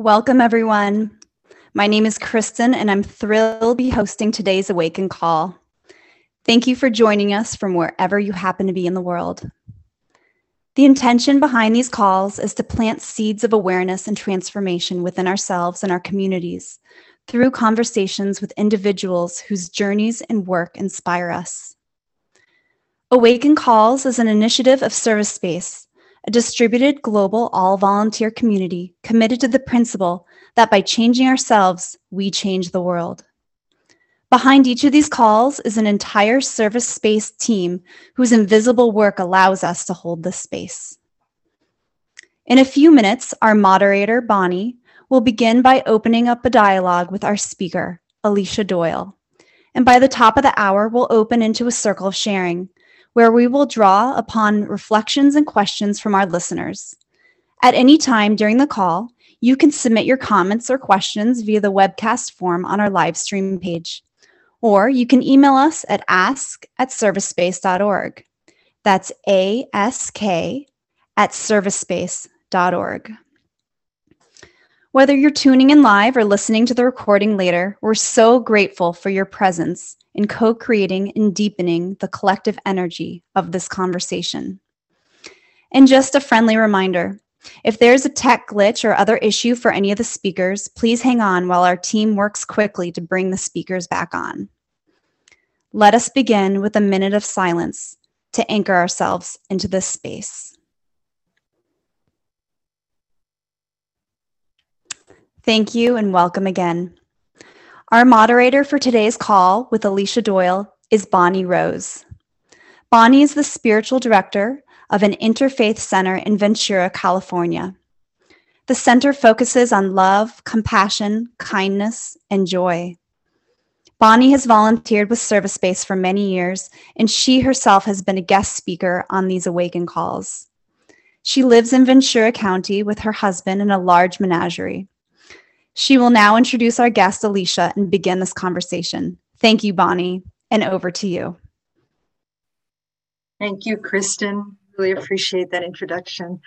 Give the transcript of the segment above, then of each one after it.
Welcome, everyone. My name is Kristen, and I'm thrilled to be hosting today's Awaken Call. Thank you for joining us from wherever you happen to be in the world. The intention behind these calls is to plant seeds of awareness and transformation within ourselves and our communities through conversations with individuals whose journeys and work inspire us. Awaken Calls is an initiative of Service Space a distributed global all volunteer community committed to the principle that by changing ourselves, we change the world. Behind each of these calls is an entire service space team whose invisible work allows us to hold this space. In a few minutes, our moderator, Bonnie, will begin by opening up a dialogue with our speaker, Alicia Doyle. And by the top of the hour, we'll open into a circle of sharing where we will draw upon reflections and questions from our listeners. At any time during the call, you can submit your comments or questions via the webcast form on our live stream page. Or you can email us at ask at servicespace.org. That's ask at servicespace.org. Whether you're tuning in live or listening to the recording later, we're so grateful for your presence in co creating and deepening the collective energy of this conversation. And just a friendly reminder if there's a tech glitch or other issue for any of the speakers, please hang on while our team works quickly to bring the speakers back on. Let us begin with a minute of silence to anchor ourselves into this space. Thank you and welcome again. Our moderator for today's call with Alicia Doyle is Bonnie Rose. Bonnie is the spiritual director of an interfaith center in Ventura, California. The center focuses on love, compassion, kindness, and joy. Bonnie has volunteered with Service Space for many years, and she herself has been a guest speaker on these Awaken calls. She lives in Ventura County with her husband in a large menagerie. She will now introduce our guest, Alicia, and begin this conversation. Thank you, Bonnie, and over to you. Thank you, Kristen. Really appreciate that introduction.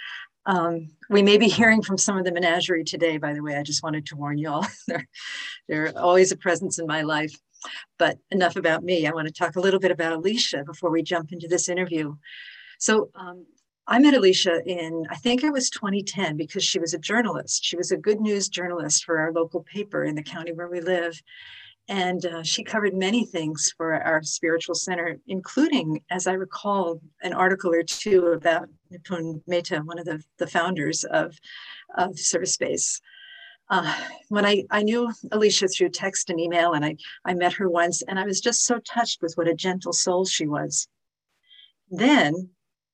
Um, we may be hearing from some of the menagerie today, by the way. I just wanted to warn you all. they're, they're always a presence in my life. But enough about me. I want to talk a little bit about Alicia before we jump into this interview. So, um, I met Alicia in, I think it was 2010, because she was a journalist. She was a good news journalist for our local paper in the county where we live. And uh, she covered many things for our spiritual center, including, as I recall, an article or two about Nipun Mehta, one of the, the founders of, of Service Space. Uh, when I, I knew Alicia through text and email, and I, I met her once, and I was just so touched with what a gentle soul she was. Then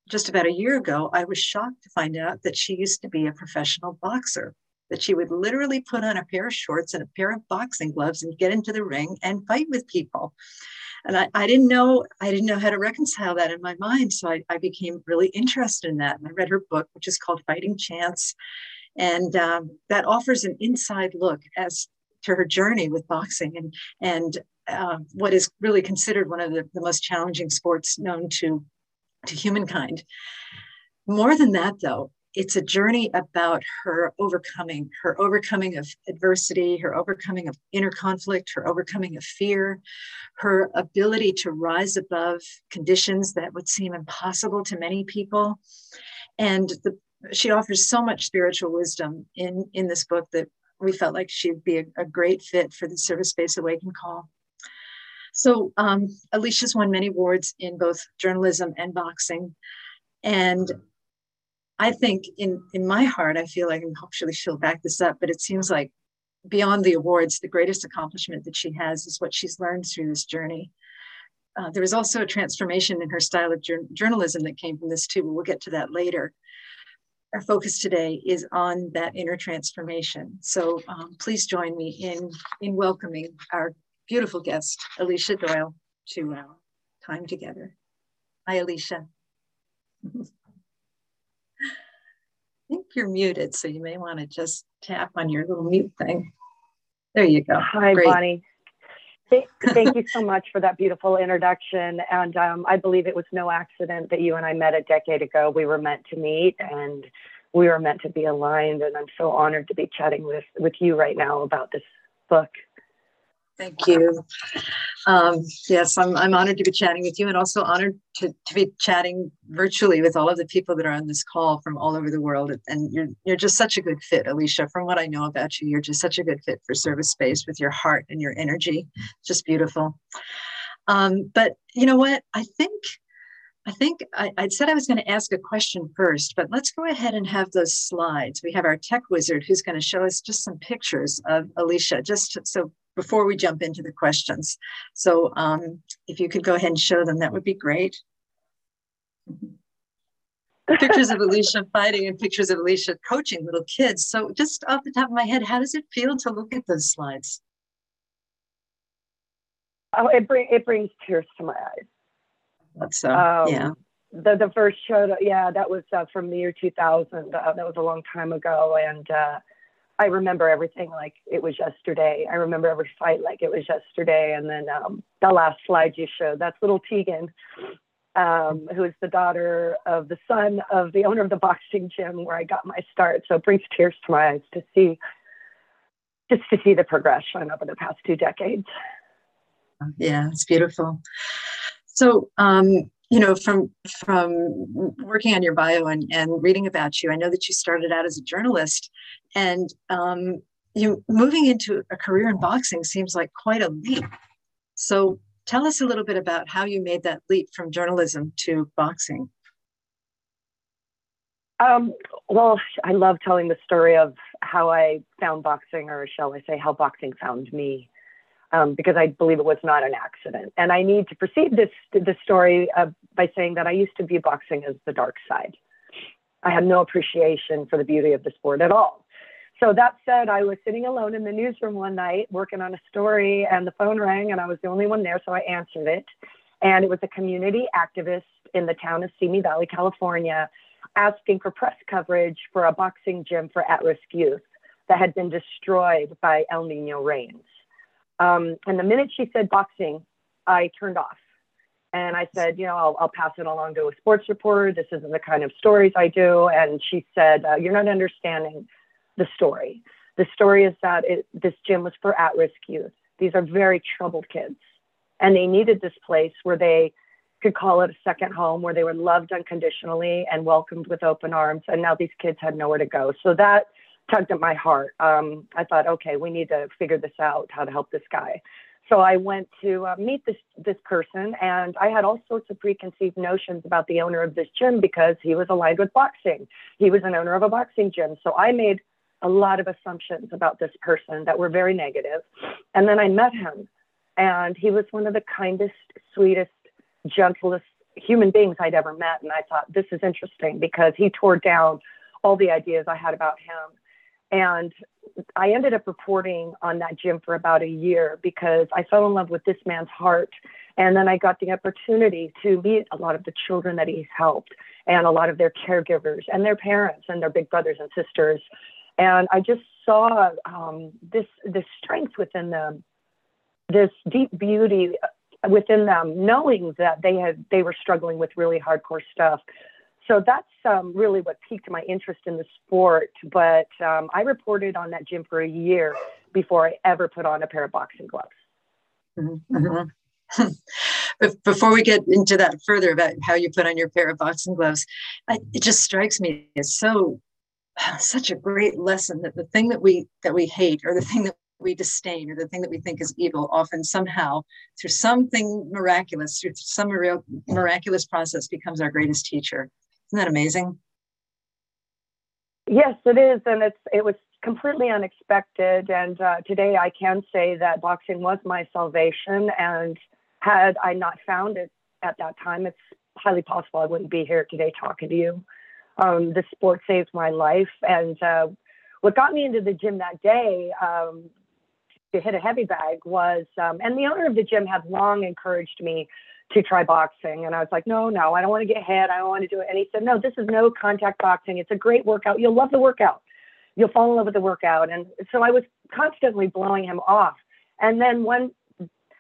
just about a year ago, I was shocked to find out that she used to be a professional boxer, that she would literally put on a pair of shorts and a pair of boxing gloves and get into the ring and fight with people. And I, I didn't know, I didn't know how to reconcile that in my mind. So I, I became really interested in that. And I read her book, which is called Fighting Chance. And um, that offers an inside look as to her journey with boxing and, and uh, what is really considered one of the, the most challenging sports known to to humankind. More than that, though, it's a journey about her overcoming, her overcoming of adversity, her overcoming of inner conflict, her overcoming of fear, her ability to rise above conditions that would seem impossible to many people. And the, she offers so much spiritual wisdom in, in this book that we felt like she'd be a, a great fit for the Service Space Awaken call. So um, Alicia's won many awards in both journalism and boxing. And I think in, in my heart, I feel like, and hopefully she'll back this up, but it seems like beyond the awards, the greatest accomplishment that she has is what she's learned through this journey. Uh, there was also a transformation in her style of jur- journalism that came from this too, but we'll get to that later. Our focus today is on that inner transformation. So um, please join me in, in welcoming our beautiful guest, Alicia Doyle, to our time together. Hi, Alicia. I think you're muted, so you may want to just tap on your little mute thing. There you go. Hi, Great. Bonnie. Thank you so much for that beautiful introduction. And um, I believe it was no accident that you and I met a decade ago. We were meant to meet, and we were meant to be aligned. And I'm so honored to be chatting with, with you right now about this book. Thank you. Um, yes, I'm, I'm honored to be chatting with you and also honored to, to be chatting virtually with all of the people that are on this call from all over the world. And you're, you're just such a good fit, Alicia. From what I know about you, you're just such a good fit for service space with your heart and your energy. Just beautiful. Um, but you know what? I think I think I, would said I was going to ask a question first, but let's go ahead and have those slides. We have our tech wizard who's going to show us just some pictures of Alicia, just so before we jump into the questions. So um, if you could go ahead and show them, that would be great. pictures of Alicia fighting and pictures of Alicia coaching little kids. So just off the top of my head, how does it feel to look at those slides? Oh, it, bring, it brings tears to my eyes. That's so, um, yeah. The, the first show, that, yeah, that was uh, from the year 2000. Uh, that was a long time ago. And uh, I remember everything like it was yesterday. I remember every fight like it was yesterday. And then um, the last slide you showed, that's little Tegan, um, who is the daughter of the son of the owner of the boxing gym where I got my start. So it brings tears to my eyes to see, just to see the progression over the past two decades. Yeah, it's beautiful. So, um, you know, from from working on your bio and, and reading about you, I know that you started out as a journalist, and um, you moving into a career in boxing seems like quite a leap. So, tell us a little bit about how you made that leap from journalism to boxing. Um, well, I love telling the story of how I found boxing, or shall I say, how boxing found me um, because I believe it was not an accident. And I need to proceed this the story uh, by saying that I used to view boxing as the dark side. I had no appreciation for the beauty of the sport at all. So that said, I was sitting alone in the newsroom one night working on a story, and the phone rang, and I was the only one there, so I answered it. And it was a community activist in the town of Simi Valley, California, asking for press coverage for a boxing gym for at risk youth that had been destroyed by El Nino rains. Um, and the minute she said boxing, I turned off. And I said, you know, I'll, I'll, pass it along to a sports reporter. This isn't the kind of stories I do. And she said, uh, you're not understanding the story. The story is that it, this gym was for at risk youth. These are very troubled kids. And they needed this place where they could call it a second home, where they were loved unconditionally and welcomed with open arms. And now these kids had nowhere to go. So that tugged at my heart. Um, I thought, okay, we need to figure this out, how to help this guy. So I went to uh, meet this this person, and I had all sorts of preconceived notions about the owner of this gym because he was aligned with boxing. He was an owner of a boxing gym, so I made a lot of assumptions about this person that were very negative. And then I met him, and he was one of the kindest, sweetest, gentlest human beings I'd ever met. And I thought this is interesting because he tore down all the ideas I had about him and I ended up reporting on that gym for about a year because I fell in love with this man's heart. And then I got the opportunity to meet a lot of the children that he's helped and a lot of their caregivers and their parents and their big brothers and sisters. And I just saw um, this, this strength within them, this deep beauty within them, knowing that they had they were struggling with really hardcore stuff so that's um, really what piqued my interest in the sport. But um, I reported on that gym for a year before I ever put on a pair of boxing gloves. Mm-hmm. mm-hmm. Before we get into that further about how you put on your pair of boxing gloves, I, it just strikes me as so such a great lesson that the thing that we that we hate or the thing that we disdain or the thing that we think is evil often somehow through something miraculous through some real miraculous process becomes our greatest teacher isn't that amazing? Yes, it is, and it's it was completely unexpected. And uh, today, I can say that boxing was my salvation. And had I not found it at that time, it's highly possible I wouldn't be here today talking to you. Um, the sport saved my life, and uh, what got me into the gym that day um, to hit a heavy bag was, um, and the owner of the gym had long encouraged me to try boxing. And I was like, no, no, I don't want to get hit. I don't want to do it. And he said, no, this is no contact boxing. It's a great workout. You'll love the workout. You'll fall in love with the workout. And so I was constantly blowing him off. And then one,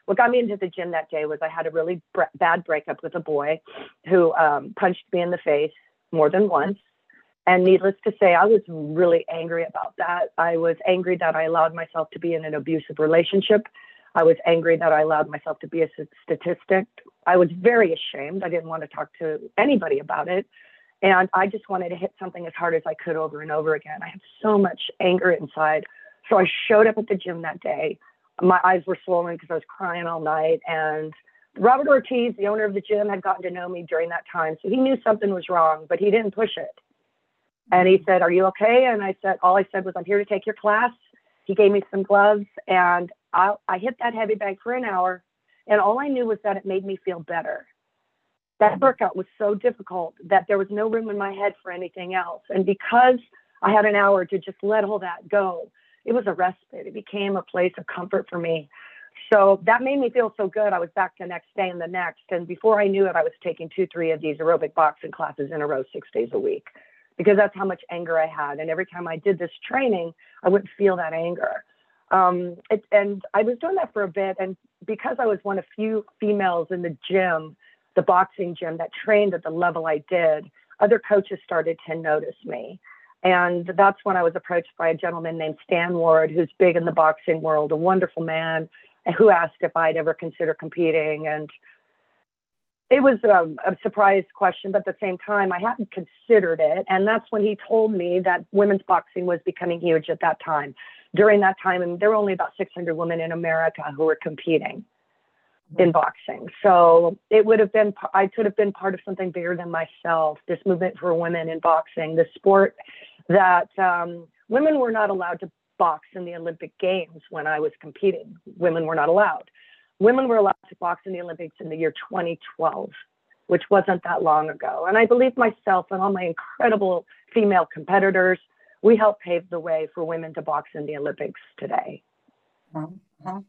what got me into the gym that day was I had a really bad breakup with a boy who um, punched me in the face more than once. And needless to say, I was really angry about that. I was angry that I allowed myself to be in an abusive relationship. I was angry that I allowed myself to be a statistic. I was very ashamed. I didn't want to talk to anybody about it. And I just wanted to hit something as hard as I could over and over again. I had so much anger inside. So I showed up at the gym that day. My eyes were swollen because I was crying all night. And Robert Ortiz, the owner of the gym, had gotten to know me during that time. So he knew something was wrong, but he didn't push it. And he said, Are you okay? And I said, All I said was, I'm here to take your class. He gave me some gloves and I, I hit that heavy bag for an hour. And all I knew was that it made me feel better. That workout was so difficult that there was no room in my head for anything else. And because I had an hour to just let all that go, it was a respite. It became a place of comfort for me. So that made me feel so good. I was back the next day and the next. And before I knew it, I was taking two, three of these aerobic boxing classes in a row, six days a week because that's how much anger I had. And every time I did this training, I wouldn't feel that anger. Um, it, and I was doing that for a bit. And because I was one of few females in the gym, the boxing gym that trained at the level I did, other coaches started to notice me. And that's when I was approached by a gentleman named Stan Ward, who's big in the boxing world, a wonderful man, who asked if I'd ever consider competing. And it was a, a, surprise question, but at the same time, I hadn't considered it. And that's when he told me that women's boxing was becoming huge at that time. During that time, and there were only about 600 women in America who were competing in boxing. So it would have been, I could have been part of something bigger than myself. This movement for women in boxing, the sport that um, women were not allowed to box in the Olympic Games when I was competing. Women were not allowed women were allowed to box in the Olympics in the year 2012, which wasn't that long ago. And I believe myself and all my incredible female competitors, we helped pave the way for women to box in the Olympics today. Uh-huh.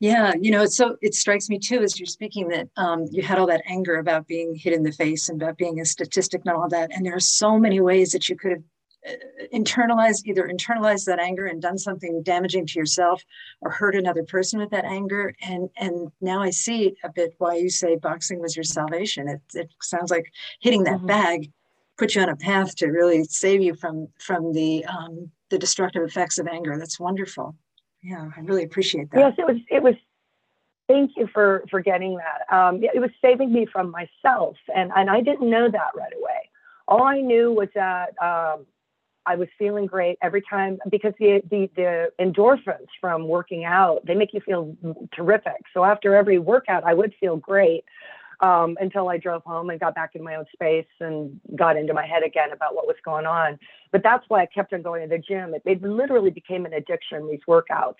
Yeah, you know, so it strikes me too as you're speaking that um, you had all that anger about being hit in the face and about being a statistic and all that. And there are so many ways that you could have uh, internalized either internalized that anger and done something damaging to yourself or hurt another person with that anger and and now i see a bit why you say boxing was your salvation it, it sounds like hitting that mm-hmm. bag put you on a path to really save you from from the um, the destructive effects of anger. That's wonderful. Yeah i really appreciate that. Yes it was it was thank you for for getting that. Um, it was saving me from myself and and i didn't know that right away. All i knew was that um, I was feeling great every time because the, the, the endorphins from working out, they make you feel terrific. So after every workout, I would feel great um, until I drove home and got back in my own space and got into my head again about what was going on. But that's why I kept on going to the gym. It, it literally became an addiction, these workouts.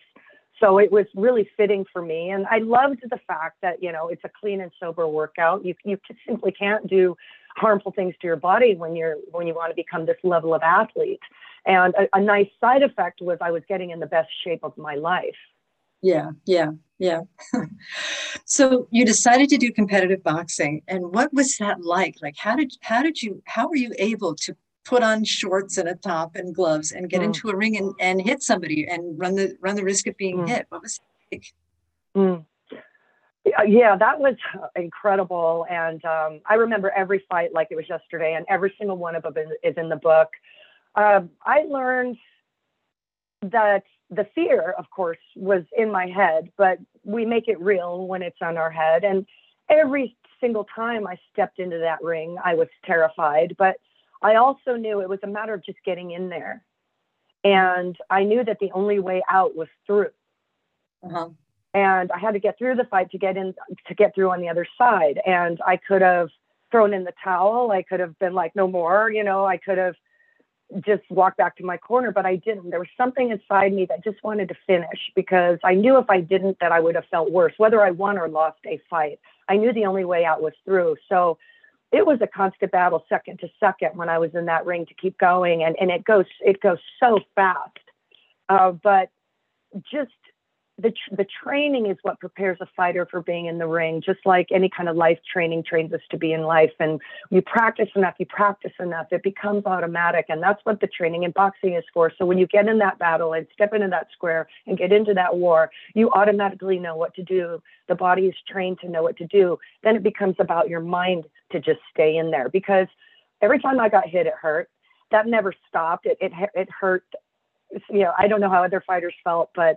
So it was really fitting for me. And I loved the fact that, you know, it's a clean and sober workout. You, you simply can't do harmful things to your body when you're when you want to become this level of athlete. And a, a nice side effect was I was getting in the best shape of my life. Yeah, yeah, yeah. so you decided to do competitive boxing, and what was that like? Like, how did how did you how were you able to put on shorts and a top and gloves and get mm. into a ring and, and hit somebody and run the run the risk of being mm. hit? What was like? Mm yeah, that was incredible. And um, I remember every fight like it was yesterday, and every single one of them is in the book. Uh, I learned that the fear, of course, was in my head, but we make it real when it's on our head. And every single time I stepped into that ring, I was terrified, but I also knew it was a matter of just getting in there. And I knew that the only way out was through. Uh-huh and I had to get through the fight to get in to get through on the other side. And I could have thrown in the towel. I could have been like, no more, you know, I could have just walk back to my corner, but I didn't. There was something inside me that just wanted to finish because I knew if I didn't, that I would have felt worse, whether I won or lost a fight. I knew the only way out was through. So it was a constant battle second to second when I was in that ring to keep going. And, and it goes, it goes so fast. Uh, but just the, the training is what prepares a fighter for being in the ring, just like any kind of life training trains us to be in life. And you practice enough, you practice enough, it becomes automatic. And that's what the training in boxing is for. So when you get in that battle and step into that square and get into that war, you automatically know what to do. The body is trained to know what to do. Then it becomes about your mind to just stay in there because every time I got hit, it hurt. that never stopped. It it it hurt. You know, I don't know how other fighters felt, but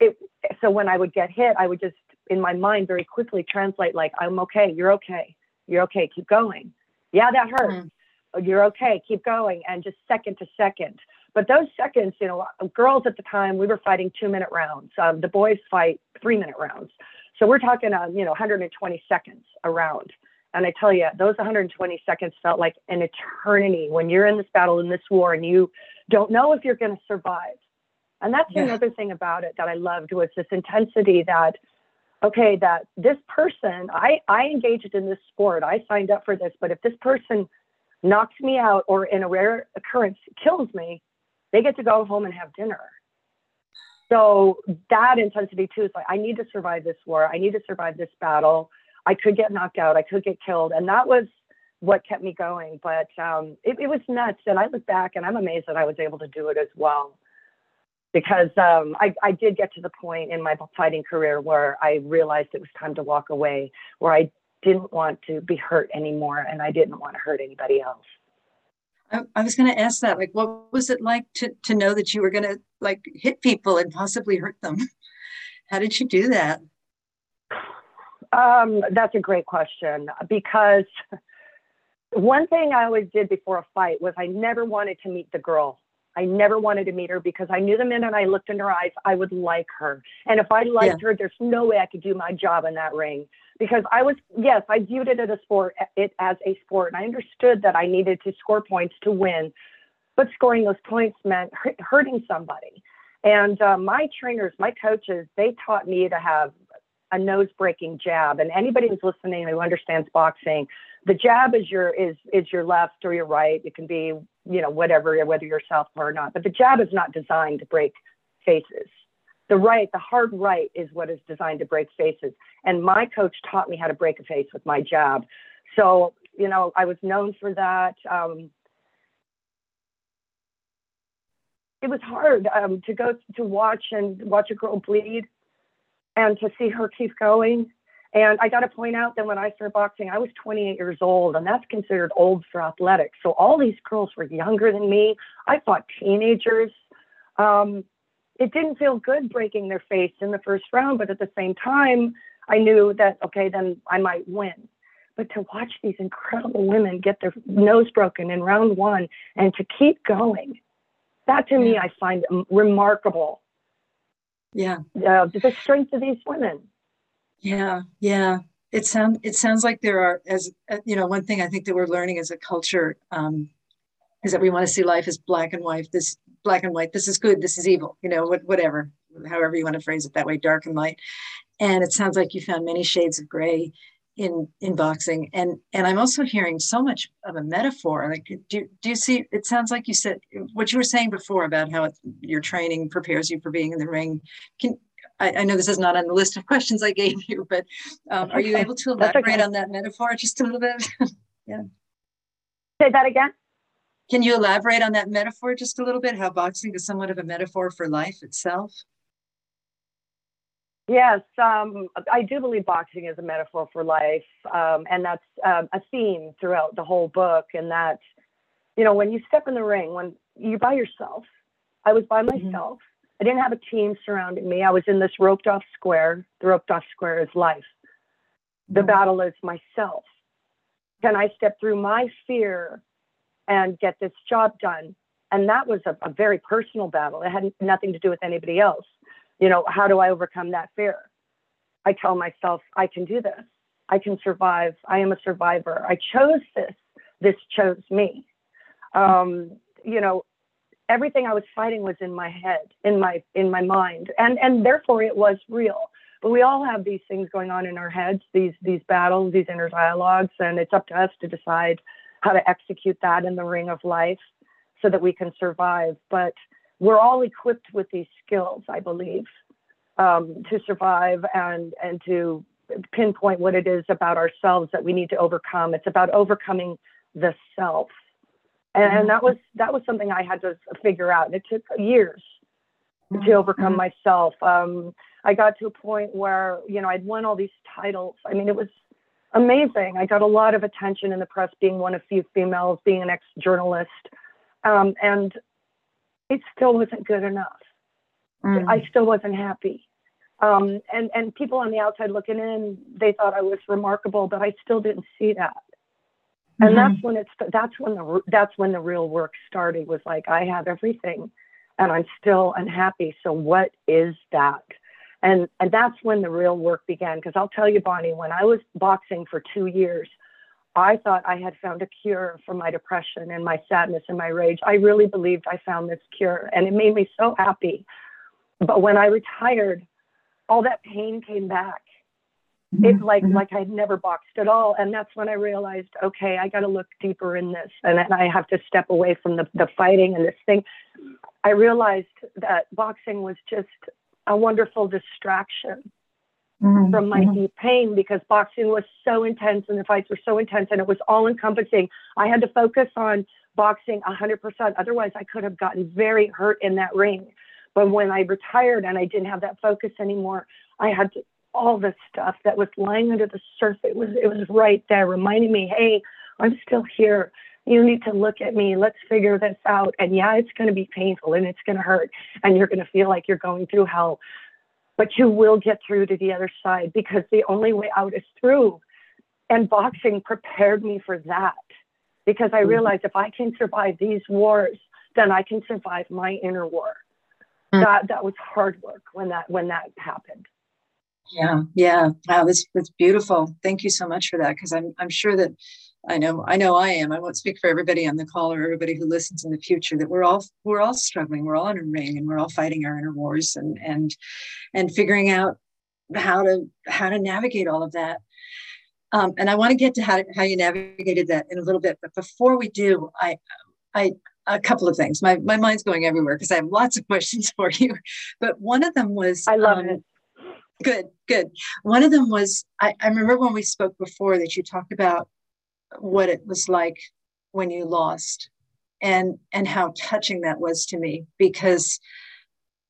it. So when I would get hit, I would just in my mind very quickly translate like, "I'm okay. You're okay. You're okay. Keep going. Yeah, that hurt. Mm-hmm. You're okay. Keep going." And just second to second. But those seconds, you know, girls at the time we were fighting two minute rounds. Um, the boys fight three minute rounds. So we're talking, um, you know, 120 seconds around. And I tell you, those 120 seconds felt like an eternity when you're in this battle, in this war, and you don't know if you're going to survive. And that's yeah. another thing about it that I loved was this intensity that, okay, that this person, I, I engaged in this sport, I signed up for this, but if this person knocks me out or in a rare occurrence kills me, they get to go home and have dinner. So that intensity too is like, I need to survive this war. I need to survive this battle. I could get knocked out. I could get killed. And that was what kept me going. But um, it, it, was nuts. And I look back and I'm amazed that I was able to do it as well. Because um, I, I did get to the point in my fighting career where I realized it was time to walk away, where I didn't want to be hurt anymore and I didn't want to hurt anybody else. I, I was going to ask that. Like, what was it like to, to know that you were going to like hit people and possibly hurt them? How did you do that? Um, that's a great question because one thing I always did before a fight was I never wanted to meet the girl. I never wanted to meet her because I knew the minute I looked in her eyes, I would like her. And if I liked yeah. her, there's no way I could do my job in that ring because I was, yes, I viewed it as a sport, it as a sport. And I understood that I needed to score points to win, but scoring those points meant hurting somebody. And uh, my trainers, my coaches, they taught me to have a nose breaking jab. And anybody who's listening who understands boxing, the jab is your is is your left or your right. It can be you know whatever whether you're southpaw or not. But the jab is not designed to break faces. The right, the hard right, is what is designed to break faces. And my coach taught me how to break a face with my jab. So you know I was known for that. Um, it was hard um, to go to watch and watch a girl bleed and to see her keep going. And I got to point out that when I started boxing, I was 28 years old, and that's considered old for athletics. So all these girls were younger than me. I fought teenagers. Um, it didn't feel good breaking their face in the first round, but at the same time, I knew that, okay, then I might win. But to watch these incredible women get their nose broken in round one and to keep going, that to me, I find remarkable yeah uh, the strength of these women yeah yeah. It sounds it sounds like there are as uh, you know one thing i think that we're learning as a culture um, is that we want to see life as black and white this black and white this is good this is evil you know what, whatever however you want to phrase it that way dark and light. And it sounds like you found many shades of gray in in boxing. And and i'm also hearing so much of a metaphor like do, do you see it sounds like you said what you were saying before about how it, your training prepares you for being in the ring. Can I, I, know this is not on the list of questions I gave you, but um, are you able to elaborate okay. on that metaphor just a little bit? yeah. Say that again. Can you elaborate on that metaphor just a little bit? How boxing is somewhat of a metaphor for life itself? Yes, um, I do believe boxing is a metaphor for life, um, and that's um, a theme throughout the whole book. And that, you know, when you step in the ring, when you're by yourself, I was by mm-hmm. myself. Mm-hmm. I didn't have a team surrounding me. I was in this roped off square. The roped off square is life. The mm-hmm. battle is myself. Can I step through my fear and get this job done? And that was a, a very personal battle. It had nothing to do with anybody else you know, how do I overcome that fear? I tell myself, I can do this. I can survive. I am a survivor. I chose this. This chose me. Um, you know, everything I was fighting was in my head, in my in my mind, and and therefore it was real. But we all have these things going on in our heads, these these battles, these inner dialogues, and it's up to us to decide how to execute that in the ring of life, so that we can survive. But we're all equipped with these skills, I believe, um, to survive and and to pinpoint what it is about ourselves that we need to overcome. It's about overcoming the self, and, and mm-hmm. that was that was something I had to figure out. And it took years to mm-hmm. overcome mm-hmm. myself. Um, I got to a point where you know I'd won all these titles. I mean, it was amazing. I got a lot of attention in the press, being one of few females, being an ex-journalist Um, and it still wasn't good enough. Mm. I still wasn't happy. Um, and, and people on the outside looking in, they thought I was remarkable, but I still didn't see that. And mm-hmm. that's when it's, that's when the, that's when the real work started was like, I have everything and I'm still unhappy. So what is that? And, and that's when the real work began. Cause I'll tell you, Bonnie, when I was boxing for two years, I thought I had found a cure for my depression and my sadness and my rage. I really believed I found this cure and it made me so happy. But when I retired, all that pain came back. Mm-hmm. It like mm-hmm. like I'd never boxed at all. And that's when I realized, okay, I gotta look deeper in this and then I have to step away from the, the fighting and this thing. I realized that boxing was just a wonderful distraction mm-hmm. from my mm-hmm. deep pain because boxing was so intense and the fights were so intense and it was all encompassing. I had to focus on boxing 100%. Otherwise, I could have gotten very hurt in that ring. But when I retired and I didn't have that focus anymore, I had to, all the stuff that was lying under the surface. It was it was right there, reminding me, hey, I'm still here. You need to look at me. Let's figure this out. And yeah, it's going to be painful and it's going to hurt, and you're going to feel like you're going through hell but you will get through to the other side because the only way out is through. And boxing prepared me for that because I mm-hmm. realized if I can survive these wars, then I can survive my inner war. Mm-hmm. That that was hard work when that when that happened. Yeah, yeah. Wow, that's that's beautiful. Thank you so much for that because I'm I'm sure that I know, I know I am. I won't speak for everybody on the call or everybody who listens in the future that we're all we're all struggling. We're all in a ring and we're all fighting our inner wars and and and figuring out how to how to navigate all of that. Um, and I want to get to how, how you navigated that in a little bit. But before we do, I I a couple of things. My my mind's going everywhere because I have lots of questions for you. But one of them was I love um, it. Good, good. One of them was I, I remember when we spoke before that you talked about what it was like when you lost and and how touching that was to me because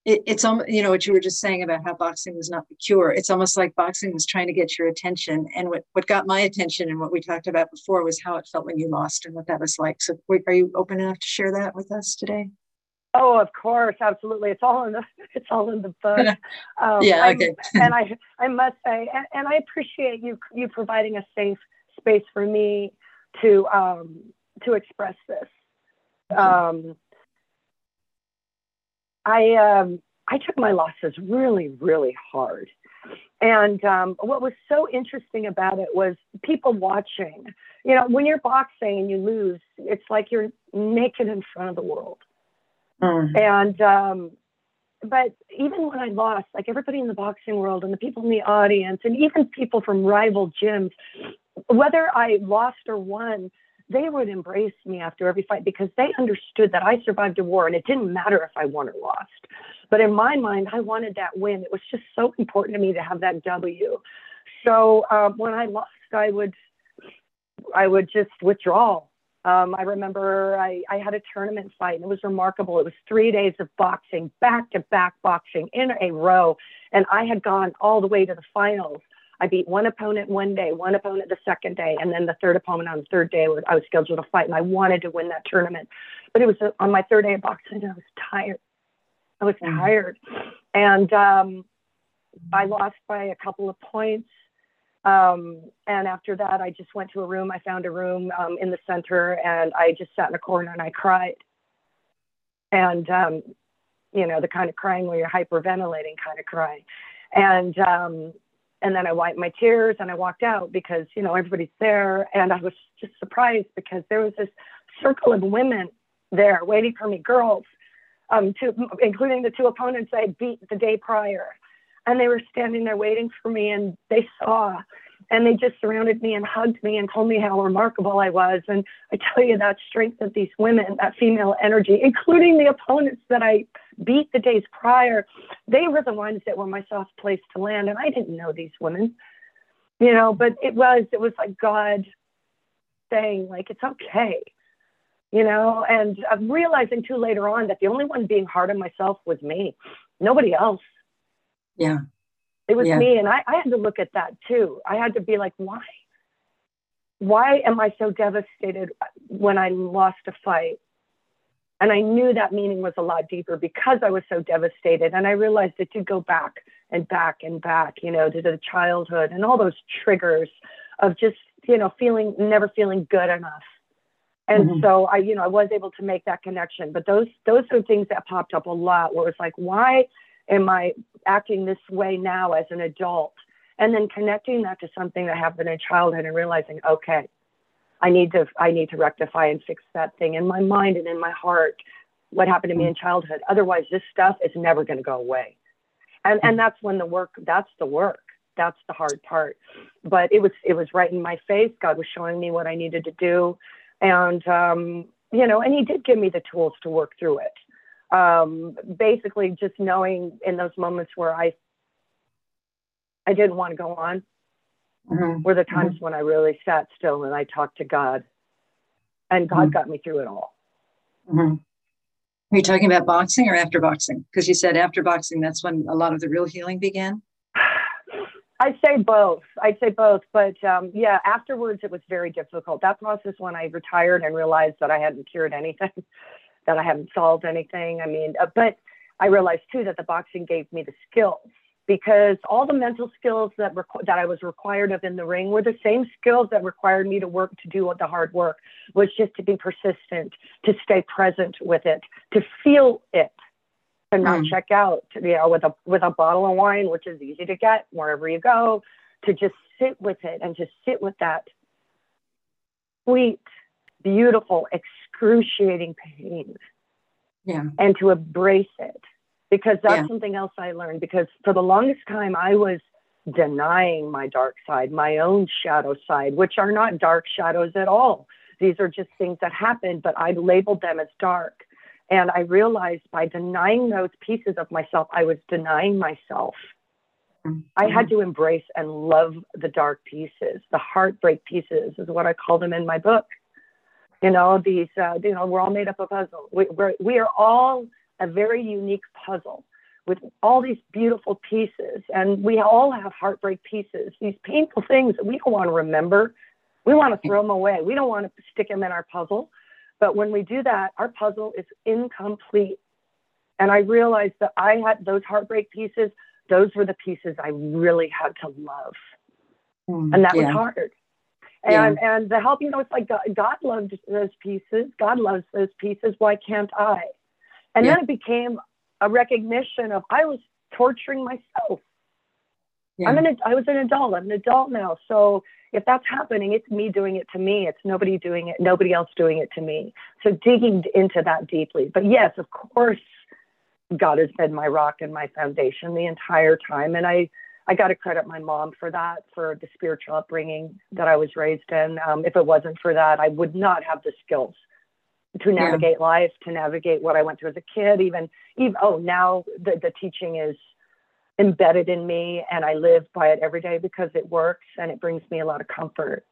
it, it's almost you know what you were just saying about how boxing was not the cure. It's almost like boxing was trying to get your attention and what what got my attention and what we talked about before was how it felt when you lost and what that was like. So are you open enough to share that with us today Oh, of course, absolutely. It's all in the it's all in the book. Um, yeah, okay. and I I must say, and, and, I appreciate you you providing a safe space for me to um, to express this. Um, I um, I took my losses really, really hard, and um, what was so interesting about it was people watching. You know, when you're boxing and you lose, it's like you're naked in front of the world. Mm. And um, but even when I lost, like everybody in the boxing world and the people in the audience, and even people from rival gyms, whether I lost or won, they would embrace me after every fight because they understood that I survived a war and it didn't matter if I won or lost. But in my mind, I wanted that win. It was just so important to me to have that W. So um, when I lost, I would, I would just withdraw. Um, I remember I, I had a tournament fight and it was remarkable. It was three days of boxing, back to back boxing in a row. And I had gone all the way to the finals. I beat one opponent one day, one opponent the second day, and then the third opponent on the third day I was scheduled to fight, and I wanted to win that tournament. But it was uh, on my third day of boxing, and I was tired. I was mm-hmm. tired, and um, I lost by a couple of points. Um, and after that, I just went to a room. I found a room um, in the center, and I just sat in a corner and I cried. And um, you know, the kind of crying where you're hyperventilating, kind of crying. And um, and then I wiped my tears and I walked out because, you know, everybody's there. And I was just surprised because there was this circle of women there waiting for me, girls, um, to, including the two opponents I beat the day prior. And they were standing there waiting for me and they saw and they just surrounded me and hugged me and told me how remarkable I was. And I tell you, that strength of these women, that female energy, including the opponents that I beat the days prior, they were the ones that were my soft place to land. And I didn't know these women, you know, but it was, it was like God saying, like, it's okay, you know, and I'm realizing too later on that the only one being hard on myself was me, nobody else. Yeah. It was yeah. me. And I, I had to look at that too. I had to be like, why? Why am I so devastated when I lost a fight? And I knew that meaning was a lot deeper because I was so devastated. And I realized it to go back and back and back, you know, to the childhood and all those triggers of just, you know, feeling, never feeling good enough. And mm-hmm. so I, you know, I was able to make that connection. But those, those are things that popped up a lot where it's like, why am I acting this way now as an adult? And then connecting that to something that happened in childhood and realizing, okay, I need to I need to rectify and fix that thing in my mind and in my heart. What happened to me in childhood? Otherwise, this stuff is never going to go away. And and that's when the work. That's the work. That's the hard part. But it was it was right in my face. God was showing me what I needed to do, and um, you know, and He did give me the tools to work through it. Um, basically, just knowing in those moments where I I didn't want to go on mm-hmm. were the times mm-hmm. when I really sat still and I talked to God. And God mm-hmm. got me through it all. Mm-hmm. Are you talking about boxing or after boxing? Because you said after boxing, that's when a lot of the real healing began. I'd say both. I'd say both. But um, yeah, afterwards, it was very difficult. That process when I retired and realized that I hadn't cured anything, that I haven't solved anything. I mean, uh, but I realized too that the boxing gave me the skills because all the mental skills that requ- that I was required of in the ring were the same skills that required me to work to do the hard work was just to be persistent, to stay present with it, to feel it, to not mm. check out, you know, with a with a bottle of wine, which is easy to get wherever you go, to just sit with it and to sit with that sweet, beautiful, excruciating pain. Yeah. And to embrace it because that's yeah. something else I learned. Because for the longest time, I was denying my dark side, my own shadow side, which are not dark shadows at all. These are just things that happen, but I labeled them as dark. And I realized by denying those pieces of myself, I was denying myself. Mm-hmm. I had to embrace and love the dark pieces, the heartbreak pieces is what I call them in my book. You know, these, uh, you know, we're all made up of puzzle. We, we're, we are all a very unique puzzle with all these beautiful pieces. And we all have heartbreak pieces, these painful things that we don't want to remember. We want to throw them away. We don't want to stick them in our puzzle. But when we do that, our puzzle is incomplete. And I realized that I had those heartbreak pieces, those were the pieces I really had to love. Mm, and that yeah. was hard. And yeah. and the help, you know, it's like God, God loved those pieces. God loves those pieces. Why can't I? And yeah. then it became a recognition of I was torturing myself. Yeah. I'm an I was an adult. I'm an adult now. So if that's happening, it's me doing it to me. It's nobody doing it, nobody else doing it to me. So digging into that deeply. But yes, of course, God has been my rock and my foundation the entire time. And I I got to credit my mom for that, for the spiritual upbringing that I was raised in. Um, if it wasn't for that, I would not have the skills to navigate yeah. life, to navigate what I went through as a kid, even, even oh, now the, the teaching is embedded in me and I live by it every day because it works and it brings me a lot of comfort.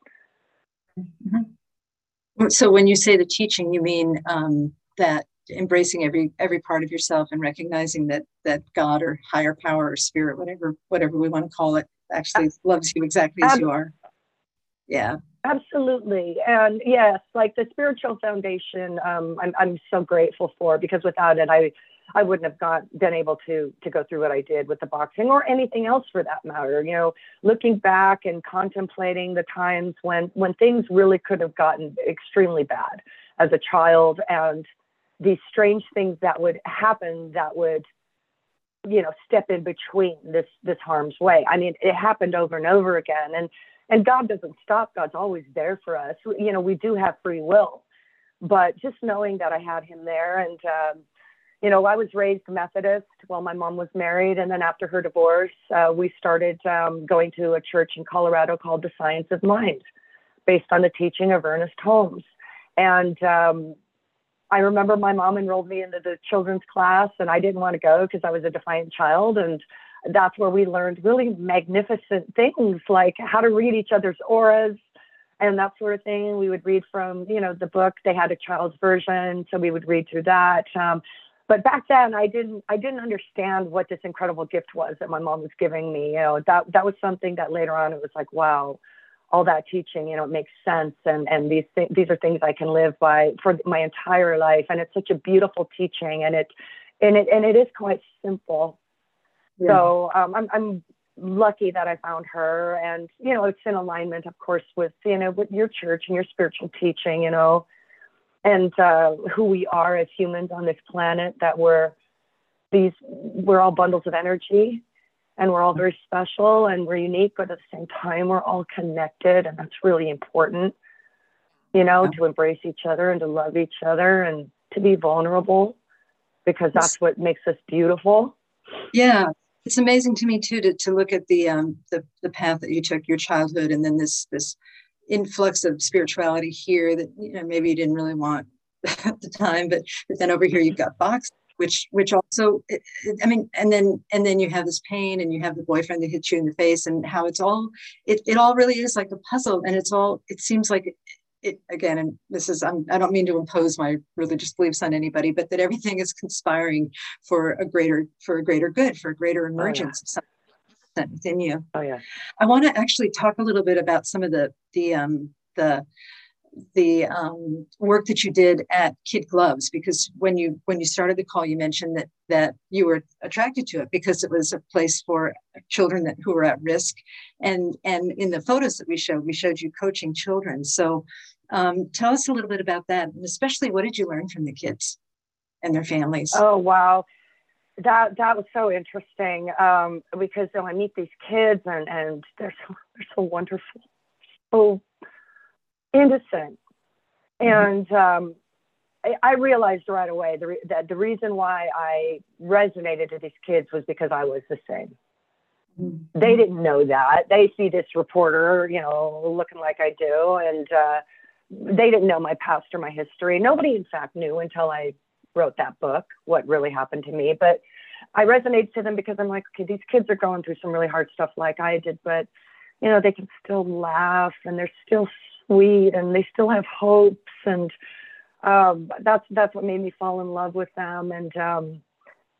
Mm-hmm. So when you say the teaching, you mean um, that embracing every every part of yourself and recognizing that that God or higher power or spirit, whatever whatever we want to call it, actually loves you exactly as you are. Yeah. Absolutely. And yes, like the spiritual foundation, um, I'm, I'm so grateful for because without it, I, I wouldn't have got, been able to, to go through what I did with the boxing or anything else for that matter. You know, looking back and contemplating the times when, when things really could have gotten extremely bad as a child and these strange things that would happen that would, you know, step in between this, this harm's way. I mean, it happened over and over again. And, and God doesn't stop. God's always there for us. You know, we do have free will, but just knowing that I had Him there, and um, you know, I was raised Methodist while my mom was married, and then after her divorce, uh, we started um, going to a church in Colorado called the Science of Mind, based on the teaching of Ernest Holmes, and um, I remember my mom enrolled me into the children's class, and I didn't want to go because I was a defiant child, and that's where we learned really magnificent things like how to read each other's auras and that sort of thing. We would read from, you know, the book. They had a child's version, so we would read through that. Um, but back then, I didn't, I didn't understand what this incredible gift was that my mom was giving me. You know, that that was something that later on it was like, wow, all that teaching, you know, it makes sense. And, and these, th- these are things I can live by for my entire life. And it's such a beautiful teaching and it, and it, and it is quite simple. Yeah. So um, I'm, I'm lucky that I found her and, you know, it's in alignment, of course, with, you know, with your church and your spiritual teaching, you know, and uh, who we are as humans on this planet, that we're these, we're all bundles of energy and we're all very special and we're unique, but at the same time, we're all connected. And that's really important, you know, yeah. to embrace each other and to love each other and to be vulnerable because that's what makes us beautiful. Yeah. It's amazing to me too to, to look at the um the, the path that you took your childhood and then this this influx of spirituality here that you know maybe you didn't really want at the time but but then over here you've got boxing which which also i mean and then and then you have this pain and you have the boyfriend that hits you in the face and how it's all it, it all really is like a puzzle and it's all it seems like it, it again and this is I'm, i don't mean to impose my religious beliefs on anybody but that everything is conspiring for a greater for a greater good for a greater emergence oh, yeah. of something within you oh yeah i want to actually talk a little bit about some of the the um the the um, work that you did at Kid Gloves because when you when you started the call, you mentioned that that you were attracted to it because it was a place for children that who were at risk, and and in the photos that we showed, we showed you coaching children. So um, tell us a little bit about that, and especially what did you learn from the kids and their families? Oh wow. That that was so interesting um, because you know, I meet these kids and, and they're so they're so wonderful, so innocent. Mm-hmm. And um, I, I, realized right away the re- that the reason why I resonated to these kids was because I was the same. Mm-hmm. They didn't know that. They see this reporter, you know, looking like I do, and uh, they didn't know my past or my history. Nobody, in fact, knew until I wrote that book what really happened to me. But I resonated to them because I'm like, okay, these kids are going through some really hard stuff like I did, but you know, they can still laugh and they're still sweet and they still have hopes and um, that's that's what made me fall in love with them and um,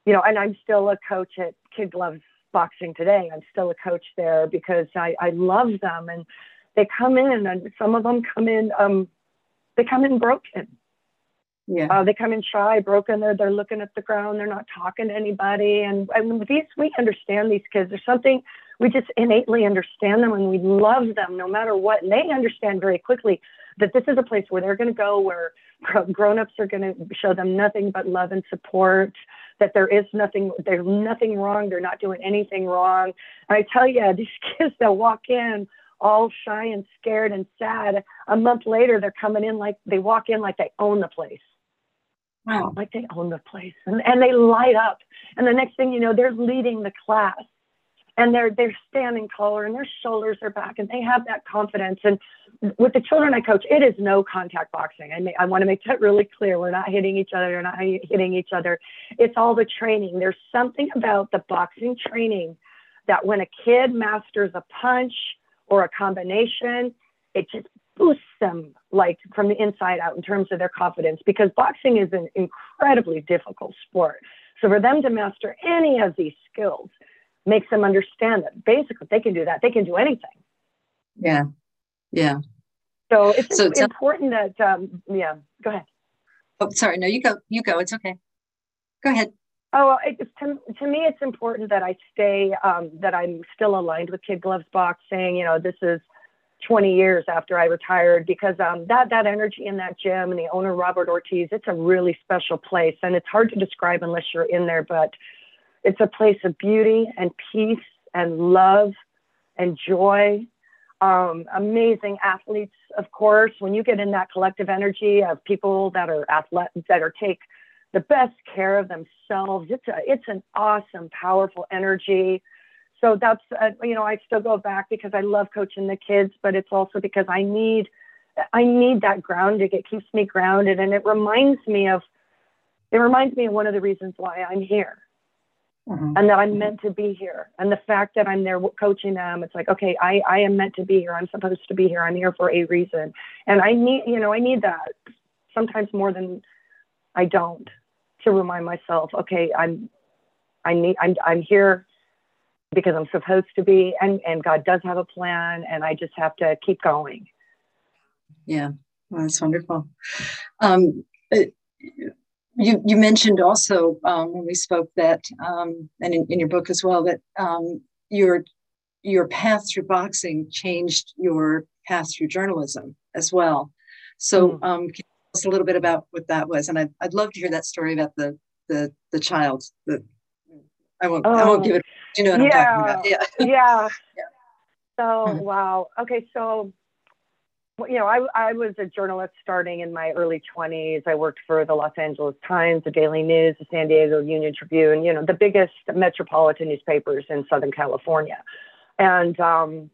you know and i'm still a coach at kid gloves boxing today i'm still a coach there because i i love them and they come in and some of them come in um, they come in broken yeah. Uh, they come in shy, broken. They're they're looking at the ground. They're not talking to anybody. And and these we understand these kids. There's something we just innately understand them and we love them no matter what. And they understand very quickly that this is a place where they're going to go where grown-ups are going to show them nothing but love and support that there is nothing there's nothing wrong they're not doing anything wrong. And i tell you these kids that walk in all shy and scared and sad a month later they're coming in like they walk in like they own the place. Wow. Like they own the place. And, and they light up. And the next thing you know they're leading the class and they're they're standing taller and their shoulders are back and they have that confidence. And with the children i coach it is no contact boxing. I may, i want to make that really clear. We're not hitting each other we're not hitting each other. It's all the training. There's something about the boxing training that when a kid masters a punch or a combination it just boosts them like from the inside out in terms of their confidence because boxing is an incredibly difficult sport. So for them to master any of these skills makes them understand that basically they can do that. They can do anything. Yeah. Yeah. So it's so important that, um, yeah, go ahead. Oh, sorry. No, you go. You go. It's okay. Go ahead. Oh, it's, to, to me, it's important that I stay, um, that I'm still aligned with Kid Gloves Boxing. You know, this is 20 years after I retired because um, that that energy in that gym and the owner Robert Ortiz, it's a really special place, and it's hard to describe unless you're in there. But it's a place of beauty and peace and love and joy. Um, amazing athletes, of course. When you get in that collective energy of people that are athletes that are take the best care of themselves, it's a it's an awesome, powerful energy. So that's uh, you know I still go back because I love coaching the kids, but it's also because I need I need that grounding. It keeps me grounded, and it reminds me of it reminds me of one of the reasons why I'm here Mm-hmm. and that I'm meant to be here. And the fact that I'm there coaching them, it's like, okay, I, I am meant to be here. I'm supposed to be here. I'm here for a reason. And I need, you know, I need that sometimes more than I don't to remind myself, okay, I'm, I need, I'm, I'm here because I'm supposed to be, and and God does have a plan, and I just have to keep going. Yeah, well, that's wonderful. Um, uh, you you mentioned also um, when we spoke that, um, and in, in, your book as well, that um, your your path through boxing changed your path through journalism as well. So, mm. um, can you tell us a little bit about what that was? And I'd, I'd love to hear that story about the the the child. The I won't oh, I won't give it. You know what yeah, I'm talking about? Yeah. yeah. yeah. So mm-hmm. wow. Okay. So you know, I, I was a journalist starting in my early 20s. I worked for the Los Angeles Times, the Daily News, the San Diego Union Tribune, you know, the biggest metropolitan newspapers in Southern California. And um,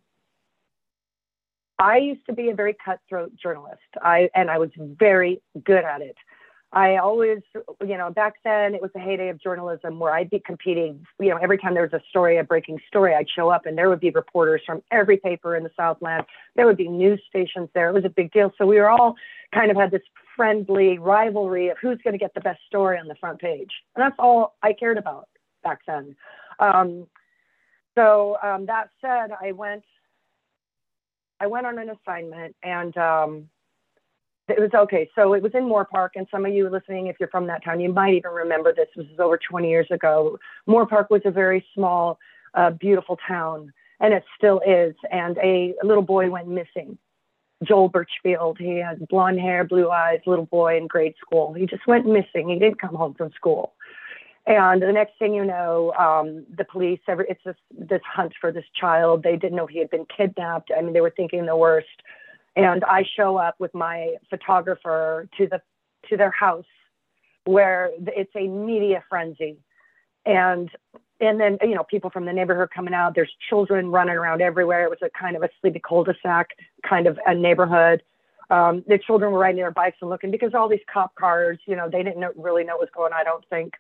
I used to be a very cutthroat journalist. I and I was very good at it. I always, you know, back then it was the heyday of journalism where I'd be competing. You know, every time there was a story, a breaking story, I'd show up and there would be reporters from every paper in the Southland. There would be news stations there. It was a big deal. So we were all kind of had this friendly rivalry of who's going to get the best story on the front page. And that's all I cared about back then. Um, so um, that said, I went, I went on an assignment and um, it was okay. So it was in Moorpark, and some of you listening, if you're from that town, you might even remember this. This was over 20 years ago. Moorpark was a very small, uh, beautiful town, and it still is. And a, a little boy went missing. Joel Birchfield. He had blonde hair, blue eyes, little boy in grade school. He just went missing. He didn't come home from school. And the next thing you know, um, the police, every, it's this, this hunt for this child. They didn't know he had been kidnapped. I mean, they were thinking the worst and I show up with my photographer to the to their house where it's a media frenzy. And and then you know people from the neighborhood coming out there's children running around everywhere. It was a kind of a sleepy cul-de-sac kind of a neighborhood. Um, the children were riding their bikes and looking because all these cop cars you know they didn't know, really know what was going on i don't think.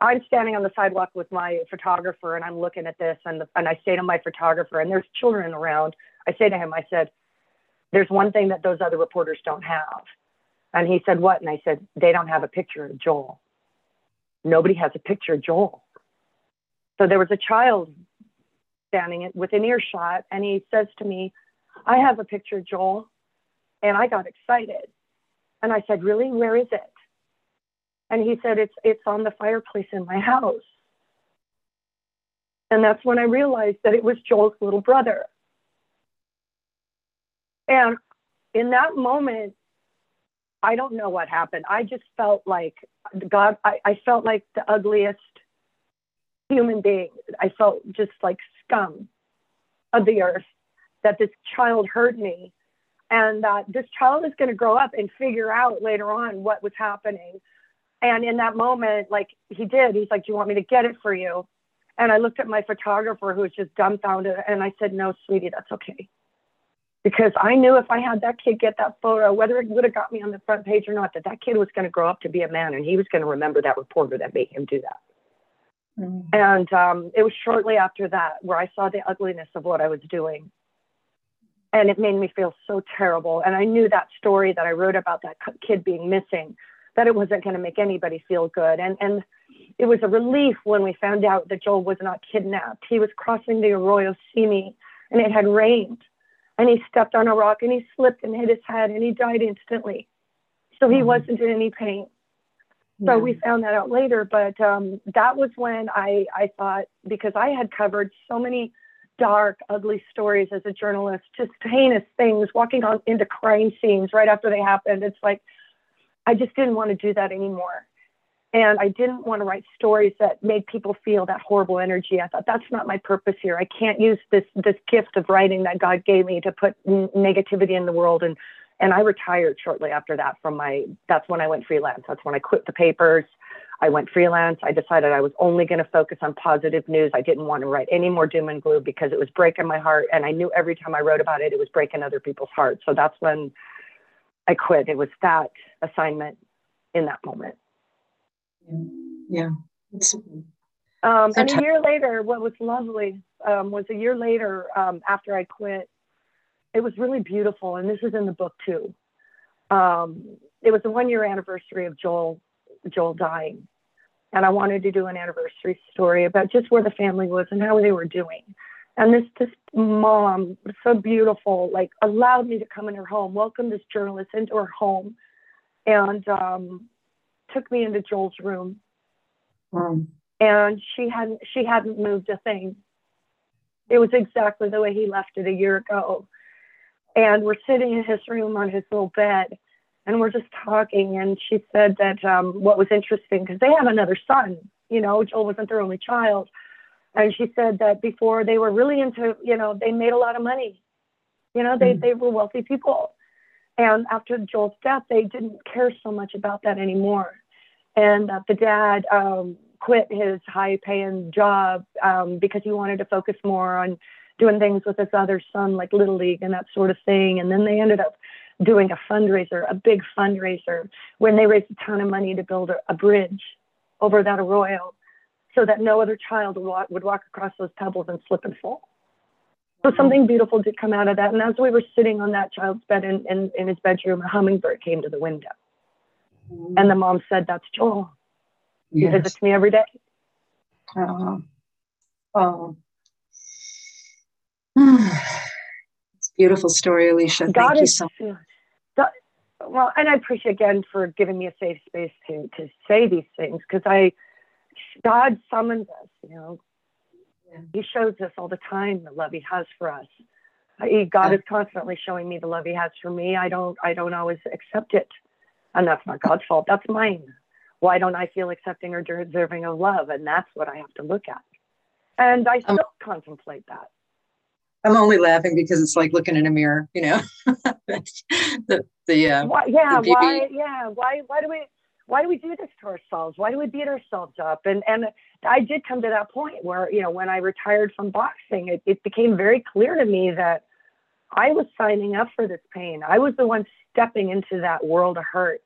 I'm standing on the sidewalk with my photographer and i'm looking at this and, the, and i say to my photographer and there's children around. I say to him i said there's one thing that those other reporters don't have. And he said, What? And I said, They don't have a picture of Joel. Nobody has a picture of Joel. So there was a child standing with within earshot, and he says to me, I have a picture of Joel. And I got excited. And I said, Really? Where is it? And he said, It's it's on the fireplace in my house. And that's when I realized that it was Joel's little brother. And in that moment, I don't know what happened. I just felt like God, I, I felt like the ugliest human being. I felt just like scum of the earth that this child hurt me and that this child is going to grow up and figure out later on what was happening. And in that moment, like he did, he's like, Do you want me to get it for you? And I looked at my photographer who was just dumbfounded and I said, No, sweetie, that's okay because I knew if I had that kid get that photo, whether it would have got me on the front page or not, that that kid was going to grow up to be a man and he was going to remember that reporter that made him do that. Mm-hmm. And um, it was shortly after that where I saw the ugliness of what I was doing. And it made me feel so terrible. And I knew that story that I wrote about that kid being missing, that it wasn't going to make anybody feel good. And, and it was a relief when we found out that Joel was not kidnapped. He was crossing the Arroyo Simi and it had rained and he stepped on a rock and he slipped and hit his head and he died instantly. So he mm-hmm. wasn't in any pain. So we found that out later, but um, that was when I, I thought because I had covered so many dark, ugly stories as a journalist, just heinous things, walking on into crime scenes right after they happened. It's like I just didn't want to do that anymore and I didn't want to write stories that made people feel that horrible energy. I thought that's not my purpose here. I can't use this this gift of writing that God gave me to put n- negativity in the world. And and I retired shortly after that from my. That's when I went freelance. That's when I quit the papers. I went freelance. I decided I was only going to focus on positive news. I didn't want to write any more doom and gloom because it was breaking my heart, and I knew every time I wrote about it, it was breaking other people's hearts. So that's when I quit. It was that assignment in that moment. Yeah. Um, and a year later, what was lovely um, was a year later um, after I quit, it was really beautiful. And this is in the book too. Um, it was the one year anniversary of Joel, Joel dying. and I wanted to do an anniversary story about just where the family was and how they were doing. And this this mom, so beautiful, like allowed me to come in her home, welcome this journalist into her home, and um, took me into Joel's room. Mm. And she hadn't she hadn't moved a thing. It was exactly the way he left it a year ago. And we're sitting in his room on his little bed, and we're just talking. And she said that um, what was interesting because they have another son. You know, Joel wasn't their only child and she said that before they were really into, you know, they made a lot of money. You know, they, mm. they were wealthy people. And after Joel's death, they didn't care so much about that anymore. And uh, the dad um, quit his high paying job um, because he wanted to focus more on doing things with his other son, like Little League and that sort of thing. And then they ended up doing a fundraiser, a big fundraiser, when they raised a ton of money to build a, a bridge over that arroyo so that no other child would walk, would walk across those pebbles and slip and fall. So something beautiful did come out of that. And as we were sitting on that child's bed in, in, in his bedroom, a hummingbird came to the window. And the mom said, That's Joel. He yes. visits me every day. Uh, oh. it's a beautiful story, Alicia. God Thank is, you so much. God, well, and I appreciate again for giving me a safe space to to say these things because I God summons us, you know. Yeah. He shows us all the time the love he has for us. He, God yeah. is constantly showing me the love he has for me. I don't I don't always accept it. And that's not God's fault. That's mine. Why don't I feel accepting or deserving of love? And that's what I have to look at. And I still um, contemplate that. I'm only laughing because it's like looking in a mirror, you know. the the uh, why, yeah, the why yeah, why why do we why do we do this to ourselves? Why do we beat ourselves up? And and I did come to that point where, you know, when I retired from boxing, it, it became very clear to me that I was signing up for this pain. I was the one stepping into that world of hurt.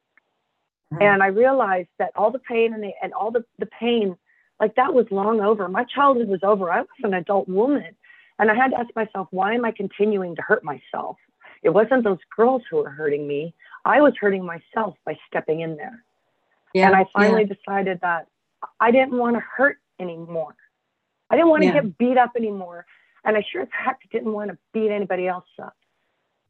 Mm-hmm. And I realized that all the pain and the and all the, the pain, like that was long over. My childhood was over. I was an adult woman. And I had to ask myself, why am I continuing to hurt myself? It wasn't those girls who were hurting me. I was hurting myself by stepping in there. Yeah, and I finally yeah. decided that I didn't want to hurt anymore. I didn't want to yeah. get beat up anymore. And I sure as heck didn't want to beat anybody else up.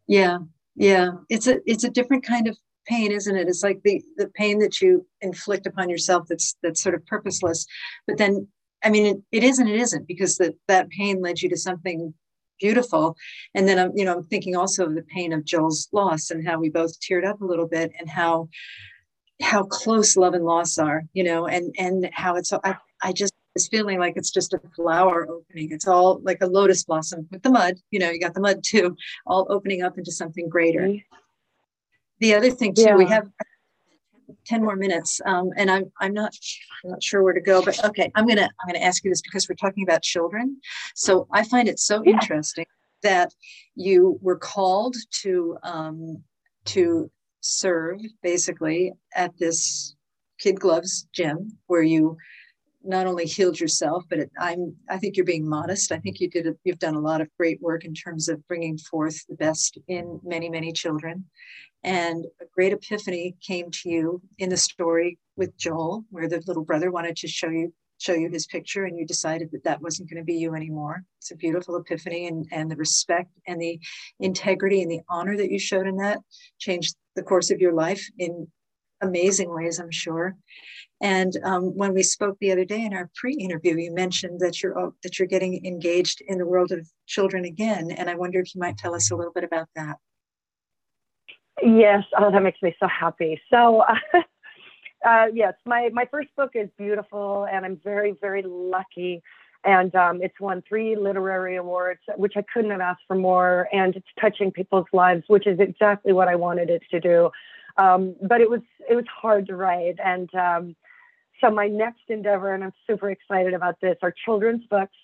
Yeah. Yeah. It's a it's a different kind of pain, isn't it? It's like the the pain that you inflict upon yourself that's that's sort of purposeless. But then I mean it, it is and it isn't because that that pain led you to something beautiful. And then I'm, you know, I'm thinking also of the pain of Joel's loss and how we both teared up a little bit and how how close love and loss are, you know, and and how it's I, I just is feeling like it's just a flower opening. It's all like a lotus blossom with the mud, you know, you got the mud too, all opening up into something greater. The other thing too, yeah. we have 10 more minutes um, and I'm, I'm not I'm not sure where to go but okay I'm gonna I'm gonna ask you this because we're talking about children so I find it so yeah. interesting that you were called to um, to serve basically at this kid gloves gym where you not only healed yourself but it, i'm i think you're being modest. I think you did a, you've done a lot of great work in terms of bringing forth the best in many many children. And a great epiphany came to you in the story with joel where the little brother wanted to show you show you his picture and you decided that that wasn't going to be you anymore. It's a beautiful epiphany and, and the respect and the integrity and the honor that you showed in that changed the course of your life in amazing ways i'm sure and um, when we spoke the other day in our pre-interview you mentioned that you're oh, that you're getting engaged in the world of children again and i wonder if you might tell us a little bit about that yes oh that makes me so happy so uh, uh, yes, my, my first book is beautiful, and I'm very, very lucky. And um, it's won three literary awards, which I couldn't have asked for more. And it's touching people's lives, which is exactly what I wanted it to do. Um, but it was it was hard to write, and um, so my next endeavor, and I'm super excited about this, are children's books,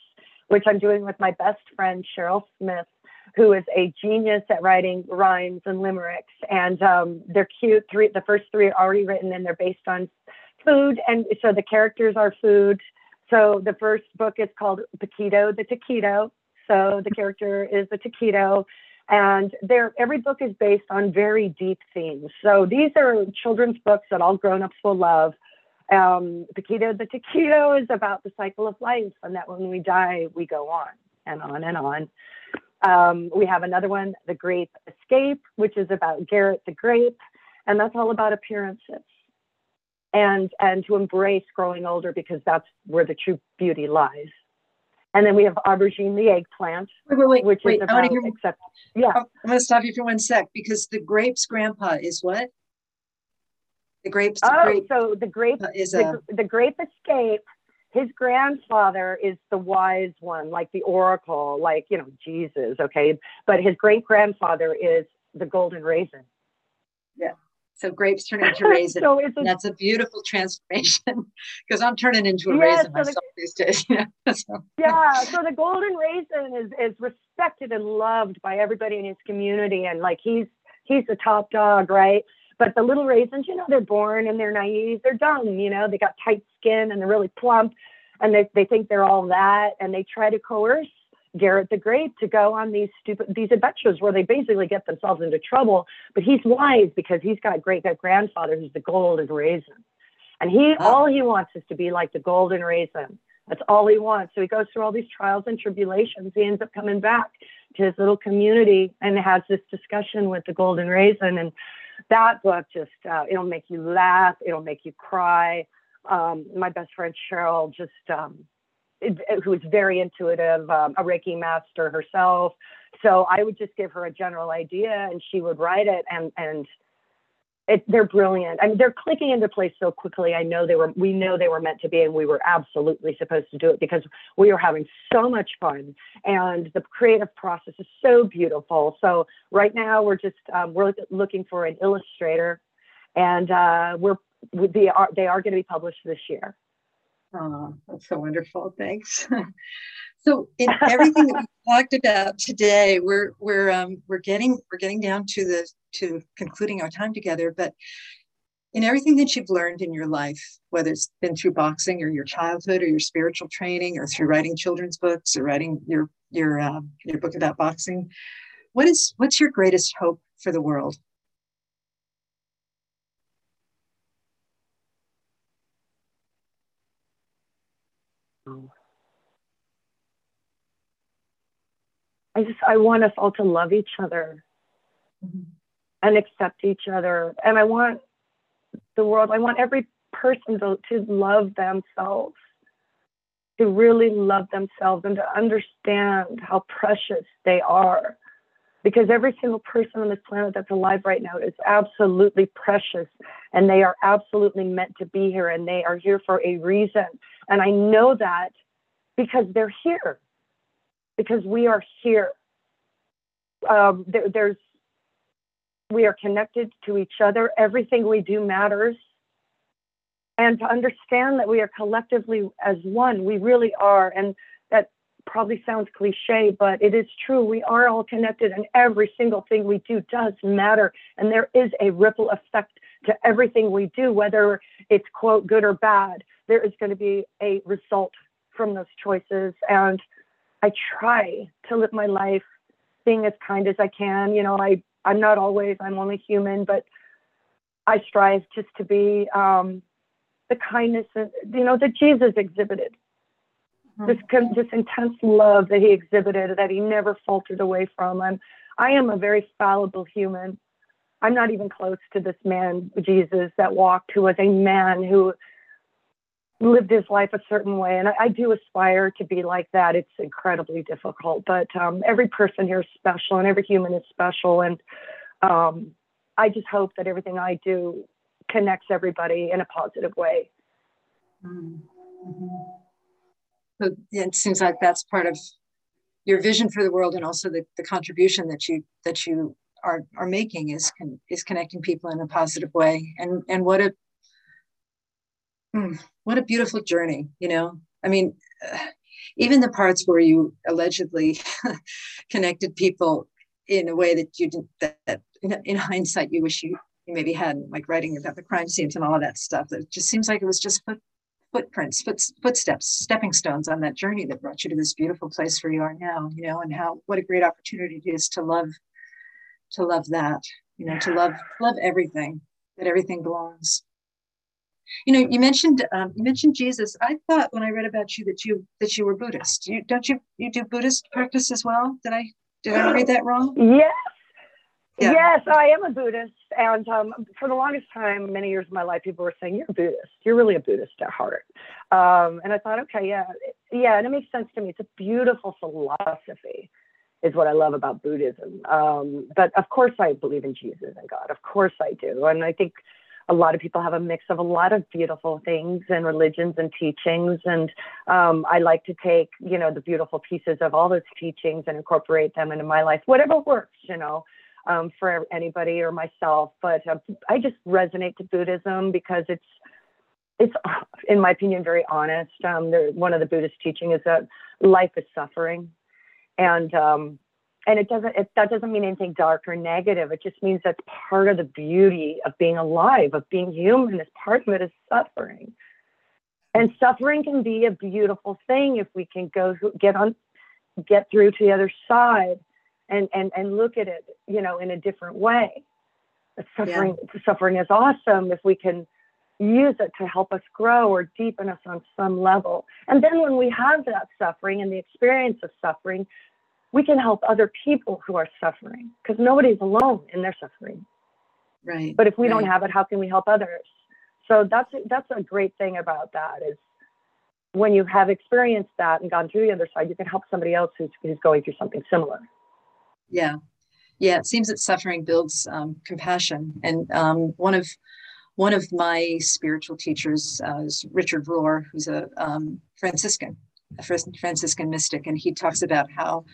which I'm doing with my best friend Cheryl Smith who is a genius at writing rhymes and limericks. And um, they're cute. Three, the first three are already written, and they're based on food. And so the characters are food. So the first book is called Paquito the Taquito. So the character is the taquito. And every book is based on very deep themes. So these are children's books that all grown-ups will love. Um, Paquito the Taquito is about the cycle of life, and that when we die, we go on and on and on. Um, we have another one, The Grape Escape, which is about Garrett the Grape, and that's all about appearances and and to embrace growing older because that's where the true beauty lies. And then we have aubergine the eggplant, wait, wait, wait, which wait. is about hear, accept, yeah. Oh, I'm going to stop you for one sec because the grapes grandpa is what? The grapes. Oh, grape, so the grape uh, is the, a... the grape escape. His grandfather is the wise one, like the oracle, like you know Jesus. Okay, but his great grandfather is the golden raisin. Yeah. So grapes turn into raisin. so a, that's a beautiful transformation because I'm turning into a raisin so myself the, these days. Yeah. so. yeah. So the golden raisin is is respected and loved by everybody in his community, and like he's he's the top dog, right? But the little raisins, you know, they're born and they're naive, they're dumb, you know, they got tight skin and they're really plump, and they they think they're all that, and they try to coerce Garrett the Great to go on these stupid these adventures where they basically get themselves into trouble. But he's wise because he's got a great grandfather who's the golden raisin. And he oh. all he wants is to be like the golden raisin. That's all he wants. So he goes through all these trials and tribulations. He ends up coming back to his little community and has this discussion with the golden raisin. And that book just uh, it'll make you laugh, it'll make you cry. Um, my best friend Cheryl just um, who is very intuitive, um, a Reiki master herself. So I would just give her a general idea, and she would write it, and and it, they're brilliant. I mean, they're clicking into place so quickly. I know they were. We know they were meant to be, and we were absolutely supposed to do it because we were having so much fun, and the creative process is so beautiful. So right now we're just um, we're looking for an illustrator, and uh, we're they are they are going to be published this year. Oh, that's so wonderful. Thanks. so in everything that we talked about today, we're we're um, we're getting we're getting down to the to concluding our time together. But in everything that you've learned in your life, whether it's been through boxing or your childhood or your spiritual training or through writing children's books or writing your your uh, your book about boxing, what is what's your greatest hope for the world? I just I want us all to love each other mm-hmm. and accept each other. And I want the world, I want every person to, to love themselves, to really love themselves and to understand how precious they are. Because every single person on this planet that's alive right now is absolutely precious and they are absolutely meant to be here and they are here for a reason. And I know that because they're here because we are here. Um, there, there's we are connected to each other. Everything we do matters. And to understand that we are collectively as one, we really are. And that probably sounds cliche, but it is true. We are all connected, and every single thing we do does matter. And there is a ripple effect to everything we do, whether it's quote good or bad. There is going to be a result from those choices. And I try to live my life being as kind as I can. You know, I I'm not always. I'm only human, but I strive just to be um, the kindness that you know that Jesus exhibited. Mm-hmm. This this intense love that he exhibited, that he never faltered away from. I'm I am a very fallible human. I'm not even close to this man Jesus that walked, who was a man who lived his life a certain way. And I, I, do aspire to be like that. It's incredibly difficult, but um, every person here is special and every human is special. And um, I just hope that everything I do connects everybody in a positive way. Mm-hmm. So it seems like that's part of your vision for the world and also the, the contribution that you that you are, are making is is connecting people in a positive way and and what a mm, what a beautiful journey, you know? I mean, uh, even the parts where you allegedly connected people in a way that you didn't, that, that in, in, hindsight, you wish you, you maybe hadn't, like writing about the crime scenes and all of that stuff. It just seems like it was just foot, footprints, foot, footsteps, stepping stones on that journey that brought you to this beautiful place where you are now, you know, and how, what a great opportunity it is to love, to love that, you know, to love, love everything, that everything belongs. You know, you mentioned um, you mentioned Jesus. I thought when I read about you that you that you were Buddhist. You don't you you do Buddhist practice as well? Did I did I read that wrong? Yes. Yeah. Yes, I am a Buddhist, and um, for the longest time, many years of my life, people were saying, "You're a Buddhist. You're really a Buddhist at heart." Um, and I thought, okay, yeah, yeah, and it makes sense to me. It's a beautiful philosophy, is what I love about Buddhism. Um, but of course, I believe in Jesus and God. Of course, I do, and I think a lot of people have a mix of a lot of beautiful things and religions and teachings. And um, I like to take, you know, the beautiful pieces of all those teachings and incorporate them into my life, whatever works, you know, um, for anybody or myself. But uh, I just resonate to Buddhism because it's, it's, in my opinion, very honest. Um, one of the Buddhist teaching is that life is suffering. And um, and it doesn't it, that doesn't mean anything dark or negative. It just means that's part of the beauty of being alive of being human. Is part of it is suffering. And suffering can be a beautiful thing if we can go get on get through to the other side and and and look at it you know in a different way. Suffering yeah. suffering is awesome if we can use it to help us grow or deepen us on some level. And then when we have that suffering and the experience of suffering we can help other people who are suffering because nobody's alone in their suffering. Right. But if we right. don't have it, how can we help others? So that's that's a great thing about that is when you have experienced that and gone through the other side, you can help somebody else who's who's going through something similar. Yeah, yeah. It seems that suffering builds um, compassion, and um, one of one of my spiritual teachers uh, is Richard Rohr, who's a um, Franciscan, a Franciscan mystic, and he talks about how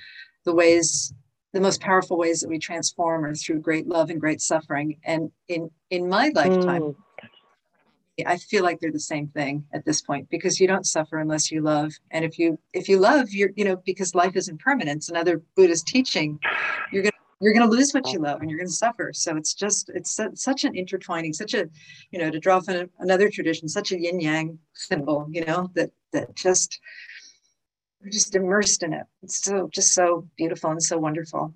the ways the most powerful ways that we transform are through great love and great suffering. And in in my lifetime mm. i feel like they're the same thing at this point because you don't suffer unless you love. And if you if you love you're you know because life is impermanence another buddhist teaching you're gonna you're going to lose what you love and you're going to suffer. So it's just it's such an intertwining such a you know to draw from another tradition such a yin yang symbol you know that that just we're just immersed in it. It's so just so beautiful and so wonderful.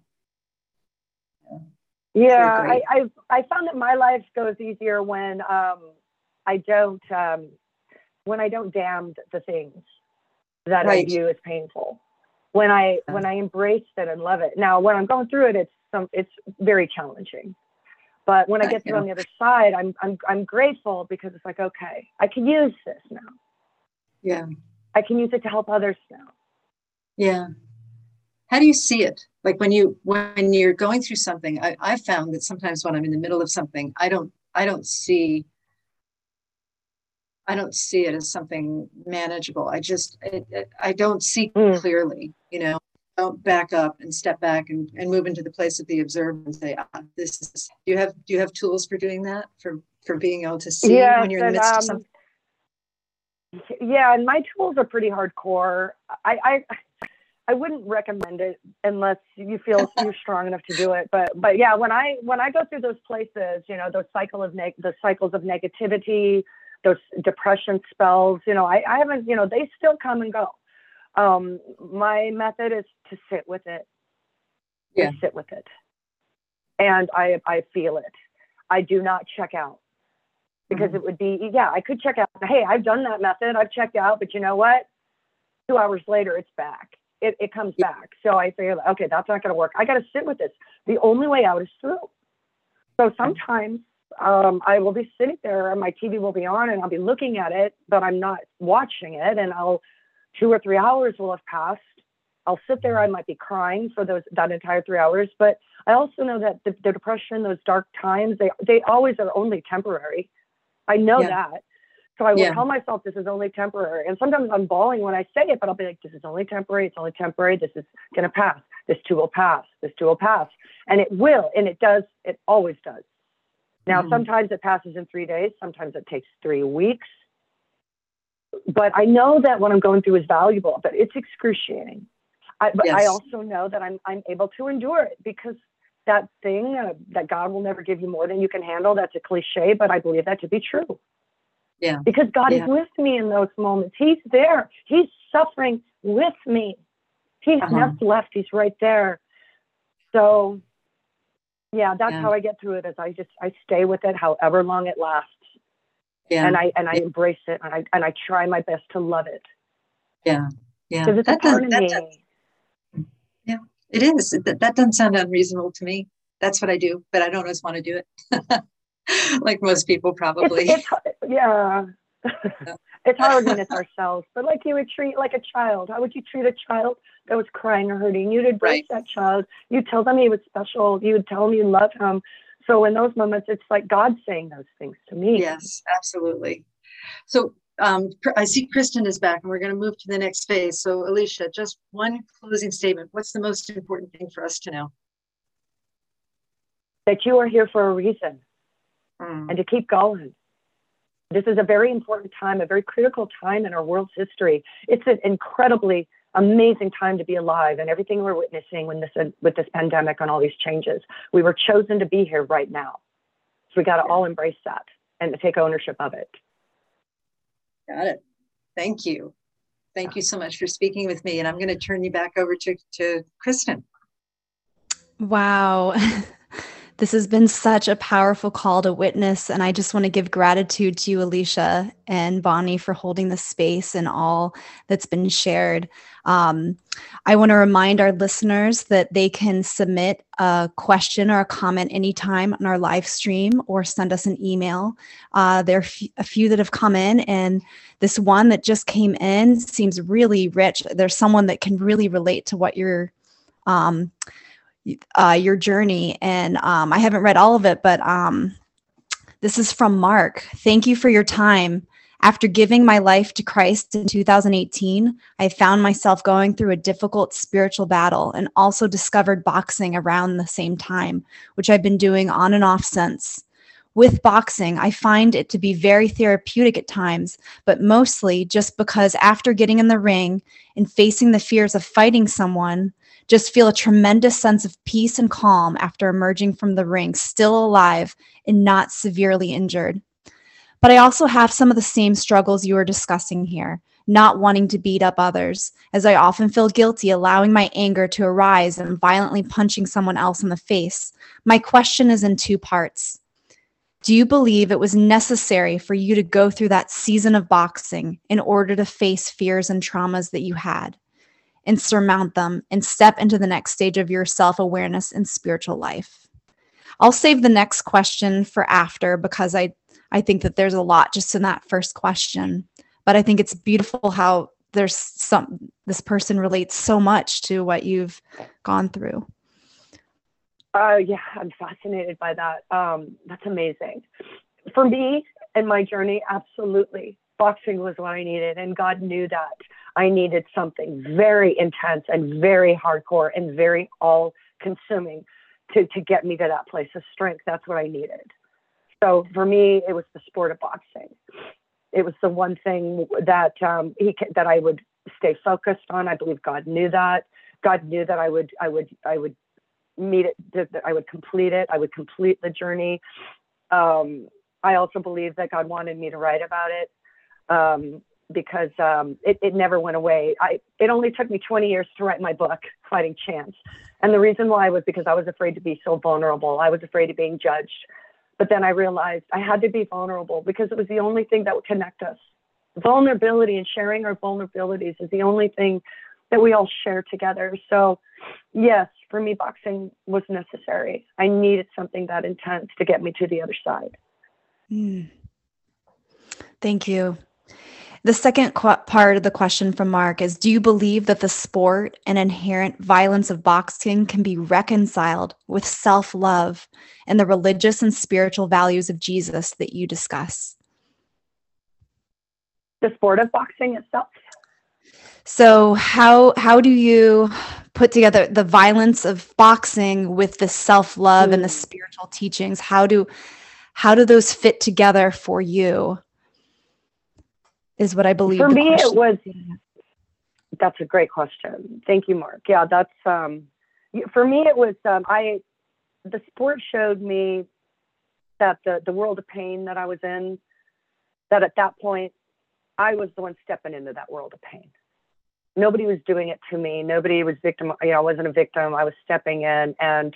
Yeah, I, I I found that my life goes easier when um, I don't um, when I don't damn the things that right. I view as painful. When I yeah. when I embrace it and love it. Now, when I'm going through it, it's some it's very challenging. But when I get through on the other side, I'm I'm I'm grateful because it's like okay, I can use this now. Yeah. I can use it to help others now. Yeah. How do you see it? Like when you when you're going through something, I, I found that sometimes when I'm in the middle of something, I don't I don't see I don't see it as something manageable. I just it, it, I don't see mm. clearly, you know. Don't back up and step back and, and move into the place of the observer and say, ah, this is. Do you have do you have tools for doing that for for being able to see yes, when you're in the midst um, of something? Yeah, and my tools are pretty hardcore. I, I I wouldn't recommend it unless you feel you're strong enough to do it. But but yeah, when I when I go through those places, you know, those cycle of neg- the cycles of negativity, those depression spells, you know, I, I haven't, you know, they still come and go. Um, my method is to sit with it. Yeah. sit with it. And I I feel it. I do not check out because mm-hmm. it would be yeah i could check out hey i've done that method i've checked out but you know what? Two hours later it's back. It, it comes yeah. back. So i figure okay that's not going to work. I got to sit with this. The only way out is through. So sometimes um, i will be sitting there and my tv will be on and i'll be looking at it but i'm not watching it. And i'll two or three hours will have passed. I'll sit there. I might be crying for those that entire three hours, but I also know that the, the depression, those dark times, they they always are only temporary. I know yeah. that. So I will yeah. tell myself this is only temporary. And sometimes I'm bawling when I say it, but I'll be like, this is only temporary. It's only temporary. This is going to pass. This too will pass. This too will pass. And it will. And it does. It always does. Now, mm sometimes it passes in three days. Sometimes it takes three weeks. But I know that what I'm going through is valuable, but it's excruciating. I, but yes. I also know that I'm, I'm able to endure it because that thing uh, that God will never give you more than you can handle. That's a cliche, but I believe that to be true. Yeah. Because God yeah. is with me in those moments. He's there. He's suffering with me. He's uh-huh. never left. He's right there. So, yeah, that's yeah. how I get through it. Is I just I stay with it, however long it lasts. Yeah. And I and I yeah. embrace it and I and I try my best to love it. Yeah. Yeah. Because it's that a part does, of me. Does, it is. That, that doesn't sound unreasonable to me. That's what I do, but I don't always want to do it. like most people probably. It's, it's, yeah. it's hard when it's ourselves, but like you would treat like a child. How would you treat a child that was crying or hurting? You'd embrace right. that child. You'd tell them he was special. You would tell them you love him. So in those moments, it's like God saying those things to me. Yes, absolutely. So um, I see Kristen is back, and we're going to move to the next phase. So Alicia, just one closing statement. What's the most important thing for us to know? That you are here for a reason, mm. and to keep going this is a very important time, a very critical time in our world's history. It's an incredibly amazing time to be alive and everything we're witnessing when this, with this pandemic and all these changes. We were chosen to be here right now. So we got to all embrace that and to take ownership of it. Got it. Thank you. Thank you so much for speaking with me. And I'm going to turn you back over to, to Kristen. Wow. This has been such a powerful call to witness. And I just want to give gratitude to you, Alicia and Bonnie, for holding the space and all that's been shared. Um, I want to remind our listeners that they can submit a question or a comment anytime on our live stream or send us an email. Uh, there are f- a few that have come in, and this one that just came in seems really rich. There's someone that can really relate to what you're. Um, uh, your journey. And um, I haven't read all of it, but um, this is from Mark. Thank you for your time. After giving my life to Christ in 2018, I found myself going through a difficult spiritual battle and also discovered boxing around the same time, which I've been doing on and off since. With boxing, I find it to be very therapeutic at times, but mostly just because after getting in the ring and facing the fears of fighting someone, just feel a tremendous sense of peace and calm after emerging from the ring, still alive and not severely injured. But I also have some of the same struggles you are discussing here, not wanting to beat up others, as I often feel guilty allowing my anger to arise and violently punching someone else in the face. My question is in two parts. Do you believe it was necessary for you to go through that season of boxing in order to face fears and traumas that you had? And surmount them and step into the next stage of your self awareness and spiritual life. I'll save the next question for after because I, I think that there's a lot just in that first question. But I think it's beautiful how there's some this person relates so much to what you've gone through. Uh, yeah, I'm fascinated by that. Um, that's amazing. For me and my journey, absolutely. Boxing was what I needed, and God knew that. I needed something very intense and very hardcore and very all consuming to, to get me to that place of strength. That's what I needed. So for me, it was the sport of boxing. It was the one thing that um, he that I would stay focused on. I believe God knew that. God knew that I would I would I would meet it. That I would complete it. I would complete the journey. Um, I also believe that God wanted me to write about it. Um, because um, it, it never went away. I, it only took me 20 years to write my book, Fighting Chance. And the reason why was because I was afraid to be so vulnerable. I was afraid of being judged. But then I realized I had to be vulnerable because it was the only thing that would connect us. Vulnerability and sharing our vulnerabilities is the only thing that we all share together. So, yes, for me, boxing was necessary. I needed something that intense to get me to the other side. Mm. Thank you. The second qu- part of the question from Mark is Do you believe that the sport and inherent violence of boxing can be reconciled with self love and the religious and spiritual values of Jesus that you discuss? The sport of boxing itself. So how how do you put together the violence of boxing with the self-love mm. and the mm. spiritual teachings? How do how do those fit together for you? Is what I believe. For me, it was. That's a great question. Thank you, Mark. Yeah, that's um, for me. It was um, I. The sport showed me that the the world of pain that I was in, that at that point, I was the one stepping into that world of pain. Nobody was doing it to me. Nobody was victim. You know, I wasn't a victim. I was stepping in, and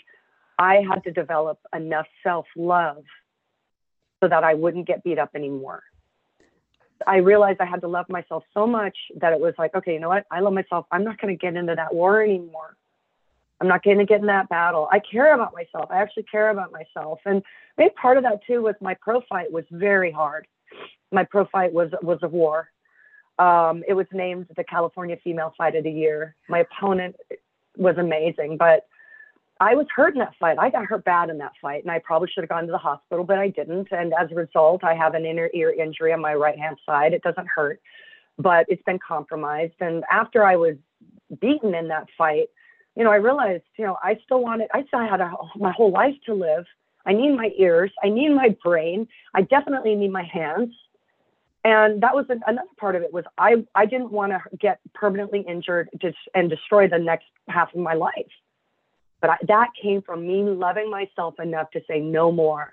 I had to develop enough self love so that I wouldn't get beat up anymore I realized I had to love myself so much that it was like, okay, you know what? I love myself. I'm not going to get into that war anymore. I'm not going to get in that battle. I care about myself. I actually care about myself. And maybe part of that too was my pro fight was very hard. My pro fight was was a war. Um, it was named the California Female Fight of the Year. My opponent was amazing, but I was hurt in that fight. I got hurt bad in that fight, and I probably should have gone to the hospital, but I didn't. And as a result, I have an inner ear injury on my right hand side. It doesn't hurt, but it's been compromised. And after I was beaten in that fight, you know, I realized, you know, I still wanted, I still had a, my whole life to live. I need my ears. I need my brain. I definitely need my hands. And that was another part of it was I, I didn't want to get permanently injured and destroy the next half of my life. But I, that came from me loving myself enough to say no more.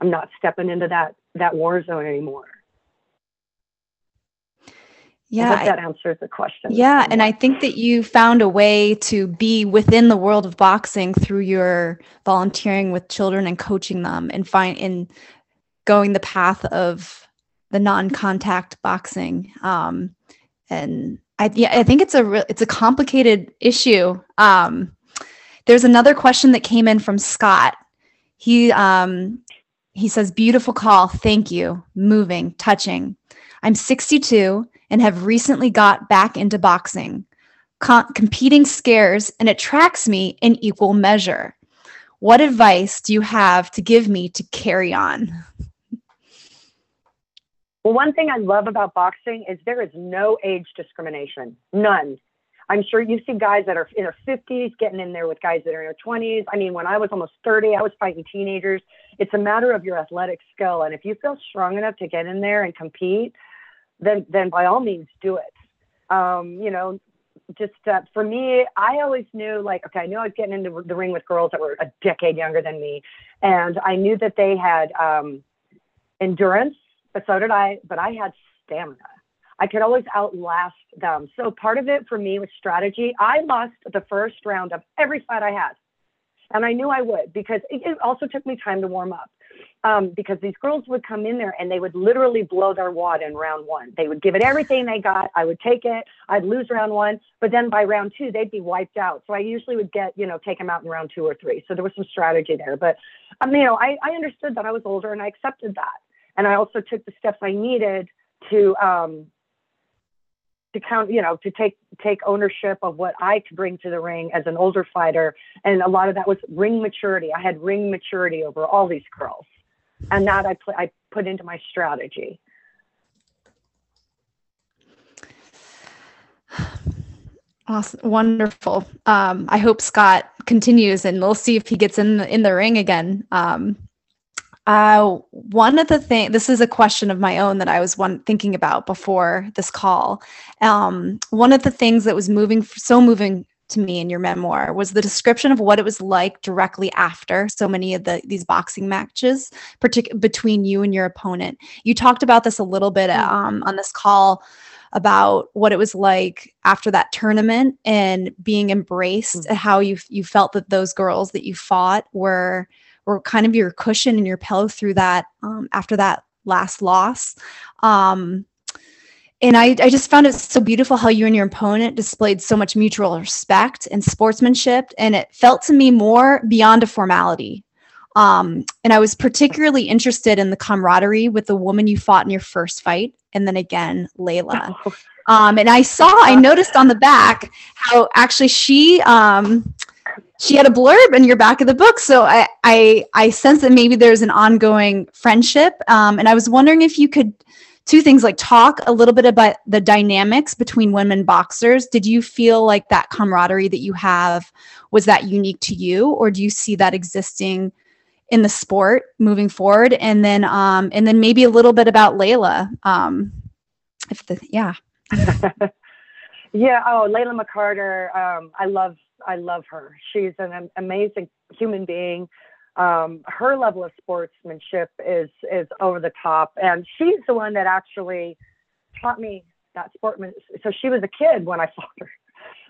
I'm not stepping into that that war zone anymore. Yeah, I that answers the question. Yeah, and I think that you found a way to be within the world of boxing through your volunteering with children and coaching them, and find in going the path of the non-contact boxing. Um, and I yeah, I think it's a re- it's a complicated issue. Um, there's another question that came in from Scott. He um, he says, "Beautiful call, thank you. Moving, touching. I'm 62 and have recently got back into boxing. Com- competing scares and attracts me in equal measure. What advice do you have to give me to carry on?" Well, one thing I love about boxing is there is no age discrimination. None. I'm sure you see guys that are in their 50s getting in there with guys that are in their 20s. I mean, when I was almost 30, I was fighting teenagers. It's a matter of your athletic skill. And if you feel strong enough to get in there and compete, then, then by all means do it. Um, you know, just uh, for me, I always knew like, okay, I knew I was getting into the ring with girls that were a decade younger than me. And I knew that they had um, endurance, but so did I, but I had stamina. I could always outlast them. So part of it for me was strategy. I lost the first round of every fight I had. And I knew I would because it also took me time to warm up. Um, because these girls would come in there and they would literally blow their wad in round one. They would give it everything they got. I would take it. I'd lose round one, but then by round two, they'd be wiped out. So I usually would get, you know, take them out in round two or three. So there was some strategy there. But, um, you know, I, I understood that I was older and I accepted that. And I also took the steps I needed to, um, to count, you know, to take take ownership of what I could bring to the ring as an older fighter, and a lot of that was ring maturity. I had ring maturity over all these girls, and that I put I put into my strategy. Awesome, wonderful. Um, I hope Scott continues, and we'll see if he gets in the, in the ring again. Um, uh, one of the things, this is a question of my own that I was one thinking about before this call. Um, one of the things that was moving, so moving to me in your memoir was the description of what it was like directly after so many of the these boxing matches, partic- between you and your opponent. You talked about this a little bit mm. um, on this call about what it was like after that tournament and being embraced, mm-hmm. how you you felt that those girls that you fought were were kind of your cushion and your pillow through that um, after that last loss. Um, and I, I just found it so beautiful how you and your opponent displayed so much mutual respect and sportsmanship. And it felt to me more beyond a formality. Um, and I was particularly interested in the camaraderie with the woman you fought in your first fight, and then again, Layla. Um, and I saw, I noticed on the back how actually she um, she had a blurb in your back of the book so i i, I sense that maybe there's an ongoing friendship um, and i was wondering if you could two things like talk a little bit about the dynamics between women boxers. Did you feel like that camaraderie that you have was that unique to you or do you see that existing in the sport moving forward? And then um and then maybe a little bit about layla um if the yeah. Yeah oh layla mccarter um i love I love her. She's an amazing human being. Um, her level of sportsmanship is is over the top, and she's the one that actually taught me that sportsman. So she was a kid when I fought her.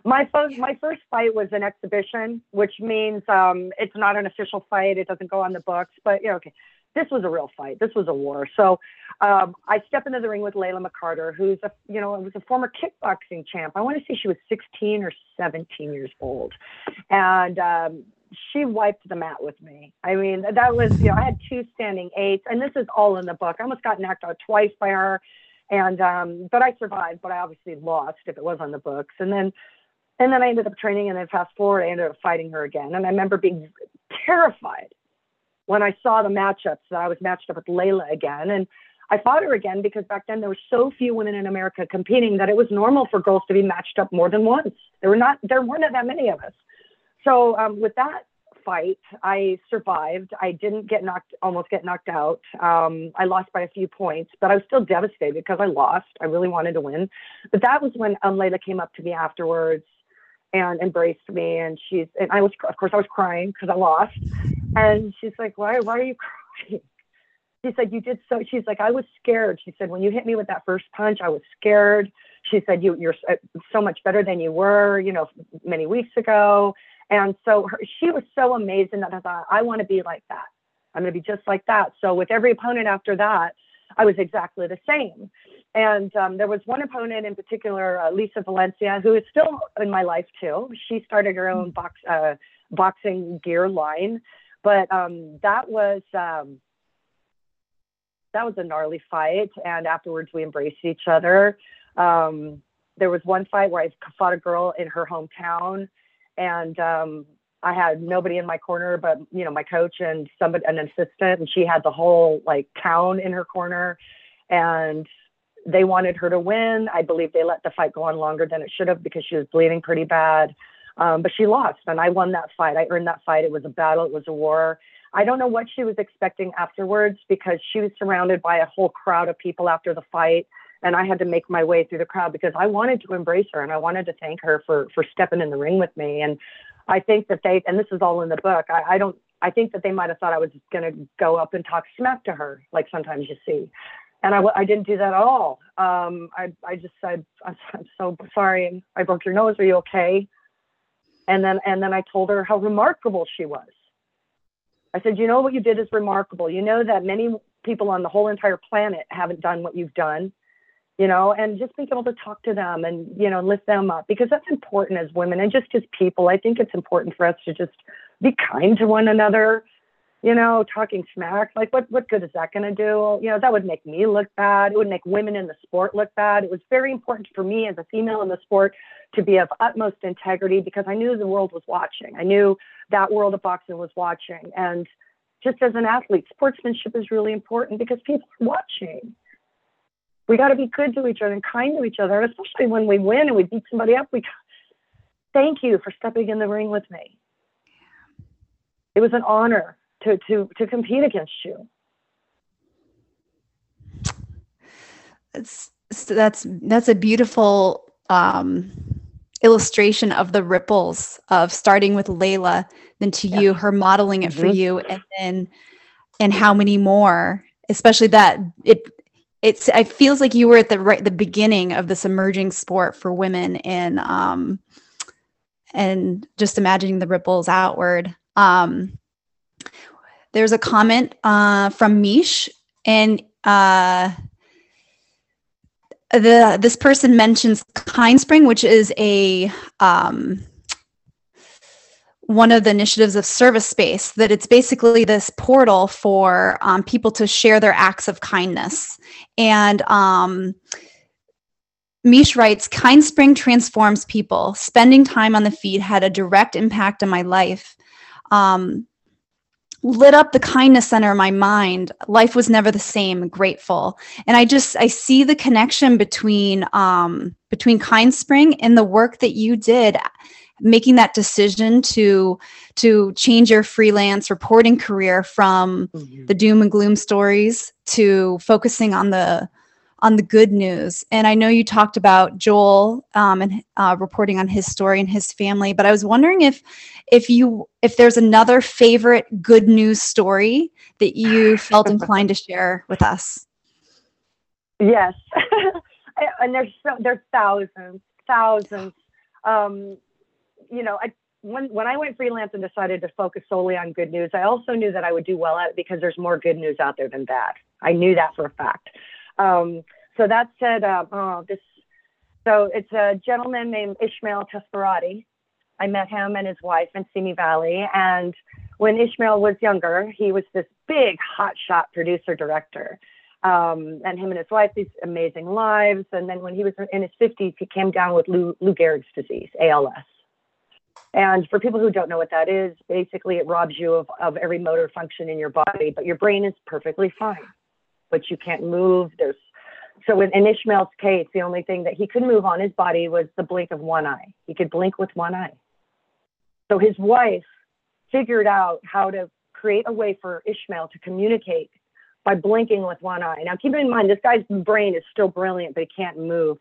My first my first fight was an exhibition, which means um, it's not an official fight. It doesn't go on the books, but you know, okay, this was a real fight. This was a war. So um, I step into the ring with Layla McCarter, who's a you know was a former kickboxing champ. I want to say she was 16 or 17 years old, and um, she wiped the mat with me. I mean, that was you know I had two standing eights, and this is all in the book. I almost got knocked out twice by her, and um, but I survived. But I obviously lost if it was on the books, and then. And then I ended up training, and then fast forward, I ended up fighting her again. And I remember being terrified when I saw the matchups that I was matched up with Layla again. And I fought her again because back then there were so few women in America competing that it was normal for girls to be matched up more than once. There were not there weren't that many of us. So um, with that fight, I survived. I didn't get knocked almost get knocked out. Um, I lost by a few points, but I was still devastated because I lost. I really wanted to win. But that was when um, Layla came up to me afterwards and embraced me and she's and I was of course I was crying because I lost. And she's like, Why why are you crying? She said, You did so. She's like, I was scared. She said, When you hit me with that first punch, I was scared. She said, you, You're so much better than you were, you know, many weeks ago. And so her, she was so amazing that I thought, I want to be like that. I'm going to be just like that. So with every opponent after that, I was exactly the same. And um, there was one opponent in particular, uh, Lisa Valencia, who is still in my life too. She started her own box, uh, boxing gear line, but um, that was um, that was a gnarly fight. And afterwards, we embraced each other. Um, there was one fight where I fought a girl in her hometown, and um, I had nobody in my corner, but you know, my coach and somebody, an assistant, and she had the whole like town in her corner, and they wanted her to win. I believe they let the fight go on longer than it should have because she was bleeding pretty bad. Um, but she lost, and I won that fight. I earned that fight. It was a battle. It was a war, I don't know what she was expecting afterwards because she was surrounded by a whole crowd of people after the fight. And I had to make my way through the crowd because I wanted to embrace her and I wanted to thank her for for stepping in the ring with me. And I think that they and this is all in the book. I, I don't I think that they might have thought I was going to go up and talk smack to her, like sometimes you see. And I, I didn't do that at all. Um, I, I just said, I'm, I'm so sorry. I broke your nose. Are you okay? And then, and then I told her how remarkable she was. I said, you know what you did is remarkable. You know that many people on the whole entire planet haven't done what you've done, you know, and just being able to talk to them and, you know, lift them up because that's important as women and just as people. I think it's important for us to just be kind to one another, you know, talking smack. Like, what, what good is that going to do? You know, that would make me look bad. It would make women in the sport look bad. It was very important for me as a female in the sport to be of utmost integrity because I knew the world was watching. I knew that world of boxing was watching. And just as an athlete, sportsmanship is really important because people are watching. We got to be good to each other and kind to each other, especially when we win and we beat somebody up. We thank you for stepping in the ring with me. It was an honor to to to compete against you. It's, that's that's a beautiful um, illustration of the ripples of starting with Layla, then to yeah. you, her modeling it mm-hmm. for you, and then and how many more, especially that it it's it feels like you were at the right the beginning of this emerging sport for women and um and just imagining the ripples outward. Um there's a comment uh from Mish and uh the this person mentions KindSpring, which is a um, one of the initiatives of ServiceSpace. That it's basically this portal for um, people to share their acts of kindness. And um, Mish writes, KindSpring transforms people. Spending time on the feed had a direct impact on my life. Um, lit up the kindness center of my mind. Life was never the same. Grateful. And i just i see the connection between um between KindSpring and the work that you did making that decision to to change your freelance reporting career from mm-hmm. the doom and gloom stories to focusing on the on the good news. And I know you talked about Joel um, and uh, reporting on his story and his family, but I was wondering if if you if there's another favorite good news story that you felt inclined to share with us. Yes, and there's there's thousands, thousands. Um, you know, I when when I went freelance and decided to focus solely on good news, I also knew that I would do well at it because there's more good news out there than bad. I knew that for a fact. Um, so that said, uh, oh, this. So it's a gentleman named Ishmael Tesperati. I met him and his wife in Simi Valley, and when Ishmael was younger, he was this big hotshot producer director. Um, and him and his wife, these amazing lives. And then when he was in his 50s, he came down with Lou, Lou Gehrig's disease, ALS. And for people who don't know what that is, basically it robs you of, of every motor function in your body, but your brain is perfectly fine, but you can't move. There's so in, in Ishmael's case, the only thing that he could move on his body was the blink of one eye. He could blink with one eye. So his wife figured out how to create a way for Ishmael to communicate by blinking with one eye. Now, keep in mind, this guy's brain is still brilliant, but he can't move.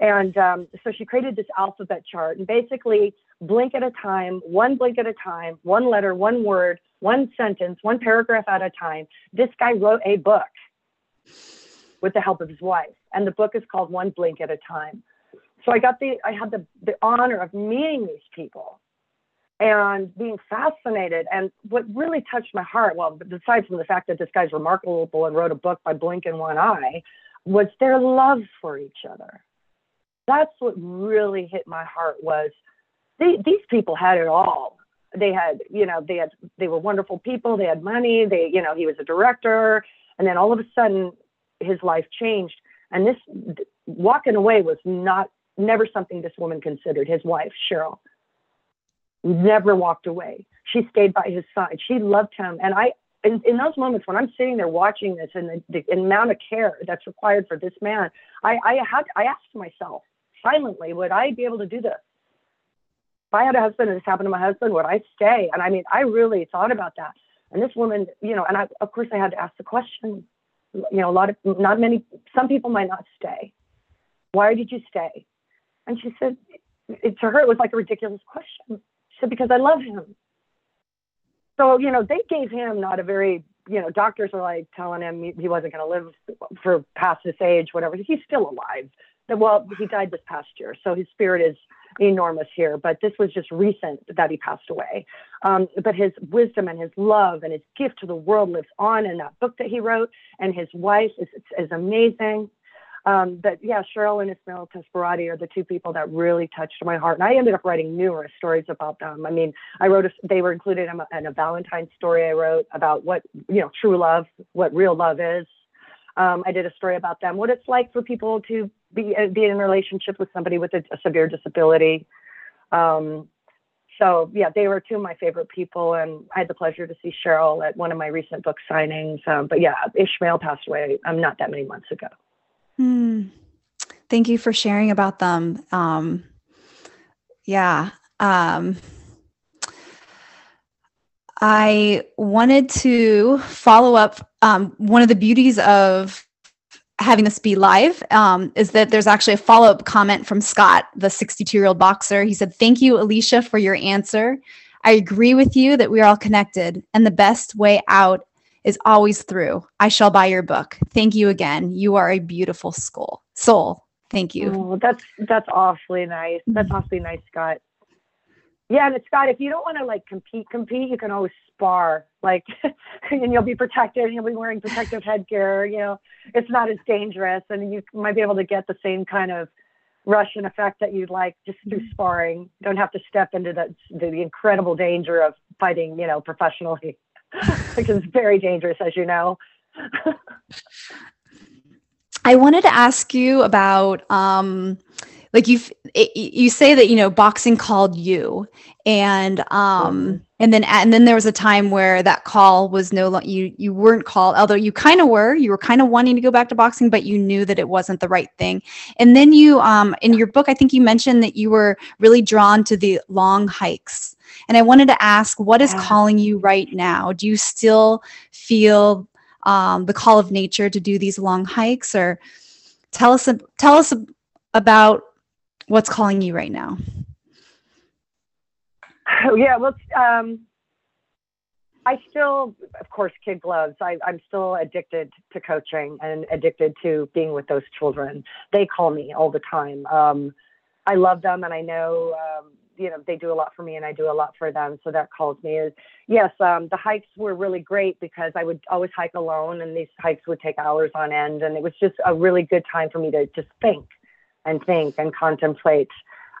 And um, so she created this alphabet chart and basically blink at a time, one blink at a time, one letter, one word, one sentence, one paragraph at a time. This guy wrote a book with the help of his wife. And the book is called One Blink at a Time. So I got the, I had the, the honor of meeting these people and being fascinated. And what really touched my heart, well, besides from the fact that this guy's remarkable and wrote a book by blinking one eye, was their love for each other. That's what really hit my heart was they, these people had it all. They had, you know, they had, they were wonderful people. They had money. They, you know, he was a director. And then all of a sudden his life changed. And this walking away was not, never something this woman considered, his wife, Cheryl never walked away. She stayed by his side. She loved him. And I, in, in those moments when I'm sitting there watching this and the, the amount of care that's required for this man, I, I had, I asked myself silently, would I be able to do this? If I had a husband and this happened to my husband, would I stay? And I mean, I really thought about that. And this woman, you know, and I, of course I had to ask the question, you know, a lot of, not many, some people might not stay. Why did you stay? And she said, it, to her, it was like a ridiculous question She said, because I love him. So, you know, they gave him not a very, you know, doctors were like telling him he wasn't going to live for past this age, whatever. He's still alive. Well, he died this past year. So his spirit is enormous here, but this was just recent that he passed away. Um, but his wisdom and his love and his gift to the world lives on in that book that he wrote. And his wife is, is amazing. Um, but yeah, Cheryl and Ishmael Tesperati are the two people that really touched my heart. And I ended up writing numerous stories about them. I mean, I wrote, a, they were included in a, in a Valentine's story I wrote about what, you know, true love, what real love is. Um, I did a story about them, what it's like for people to be, uh, be in a relationship with somebody with a, a severe disability. Um, so yeah, they were two of my favorite people, and I had the pleasure to see Cheryl at one of my recent book signings. Um, but yeah, Ishmael passed away um, not that many months ago. Hmm. Thank you for sharing about them. Um, yeah. Um, I wanted to follow up. Um, one of the beauties of having this be live um, is that there's actually a follow up comment from Scott, the 62 year old boxer. He said, Thank you, Alicia, for your answer. I agree with you that we are all connected, and the best way out is always through. I shall buy your book. Thank you again. You are a beautiful soul. Soul. Thank you. Oh, that's that's awfully nice. That's mm-hmm. awfully nice, Scott. Yeah, and Scott, if you don't want to like compete, compete, you can always spar. Like, and you'll be protected. You'll be wearing protective headgear. You know, it's not as dangerous, and you might be able to get the same kind of Russian effect that you'd like just through mm-hmm. sparring. You don't have to step into the the incredible danger of fighting, you know, professionally. which is very dangerous, as you know. I wanted to ask you about um, like you you say that you know boxing called you. And um mm-hmm. and then and then there was a time where that call was no longer you you weren't called although you kind of were you were kind of wanting to go back to boxing but you knew that it wasn't the right thing. And then you um in your book i think you mentioned that you were really drawn to the long hikes. And i wanted to ask what is yeah. calling you right now? Do you still feel um, the call of nature to do these long hikes? Or tell us tell us about what's calling you right now? Yeah, well, um, I still, of course, kid gloves. I, I'm still addicted to coaching and addicted to being with those children. They call me all the time. Um, I love them, and I know um, you know they do a lot for me and I do a lot for them. So that calls me yes. Um, the hikes were really great because I would always hike alone, and these hikes would take hours on end, and it was just a really good time for me to just think and think and contemplate.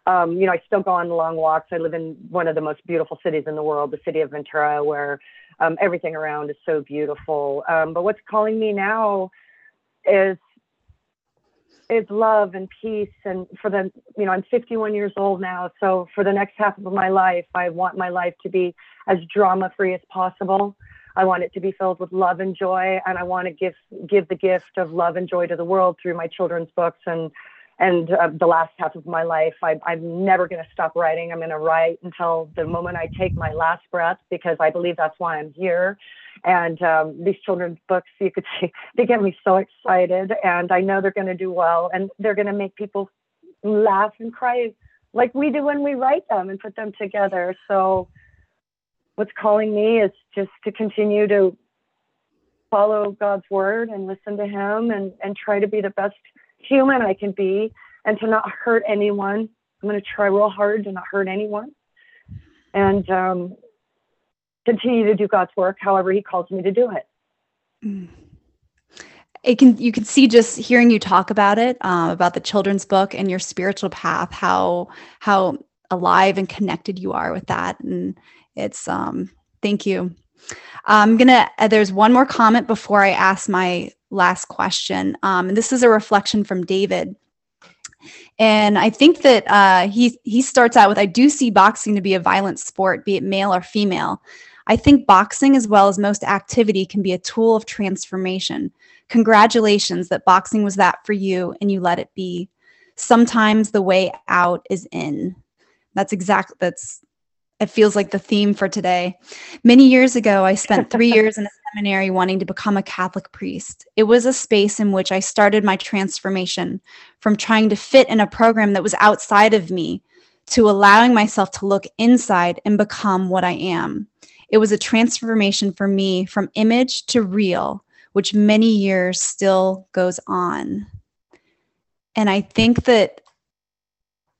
Um, you know, I still go on long walks. I live in one of the most beautiful cities in the world, the city of Ventura, where um, everything around is so beautiful. Um, but what's calling me now is is love and peace and for the you know i'm 51 years old now so for the next half of my life i want my life to be as drama free as possible i want it to be filled with love and joy and i want to give give the gift of love and joy to the world through my children's books and and uh, the last half of my life I, i'm never going to stop writing i'm going to write until the moment i take my last breath because i believe that's why i'm here and um, these children's books, you could see, they get me so excited. And I know they're going to do well and they're going to make people laugh and cry like we do when we write them and put them together. So, what's calling me is just to continue to follow God's word and listen to Him and, and try to be the best human I can be and to not hurt anyone. I'm going to try real hard to not hurt anyone. And um, continue to do God's work however He calls me to do it. Mm. It can you can see just hearing you talk about it um, about the children's book and your spiritual path how how alive and connected you are with that and it's um thank you i'm gonna uh, there's one more comment before i ask my last question um, and this is a reflection from david and I think that uh, he he starts out with I do see boxing to be a violent sport, be it male or female. I think boxing, as well as most activity, can be a tool of transformation. Congratulations that boxing was that for you and you let it be. Sometimes the way out is in. That's exact. That's it feels like the theme for today. Many years ago, I spent three years in a seminary wanting to become a Catholic priest. It was a space in which I started my transformation from trying to fit in a program that was outside of me to allowing myself to look inside and become what I am. It was a transformation for me from image to real, which many years still goes on. And I think that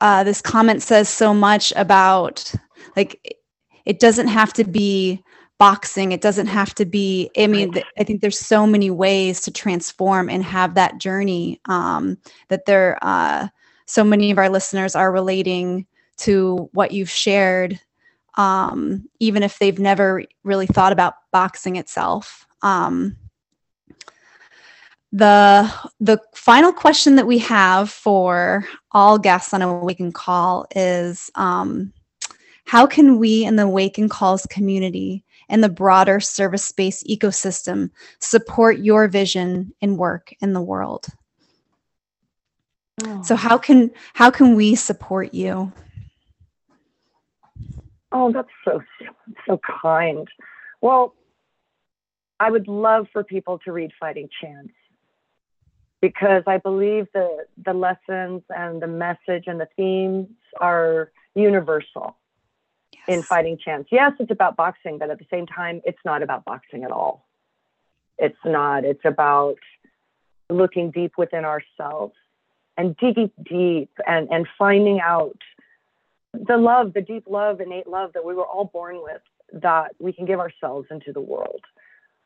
uh, this comment says so much about like it doesn't have to be boxing it doesn't have to be i mean right. i think there's so many ways to transform and have that journey um, that there uh, so many of our listeners are relating to what you've shared um, even if they've never really thought about boxing itself. Um, the the final question that we have for all guests on Awakin Call is um, how can we in the Awakin Calls community and the broader ServiceSpace ecosystem support your vision and work in the world? Oh. So how can how can we support you? Oh, that's so so kind. Well, I would love for people to read Fighting Chance because I believe the the lessons and the message and the themes are universal yes. in Fighting Chance. Yes, it's about boxing, but at the same time, it's not about boxing at all. It's not. It's about looking deep within ourselves and digging deep and and finding out the love, the deep love, innate love that we were all born with that we can give ourselves into the world.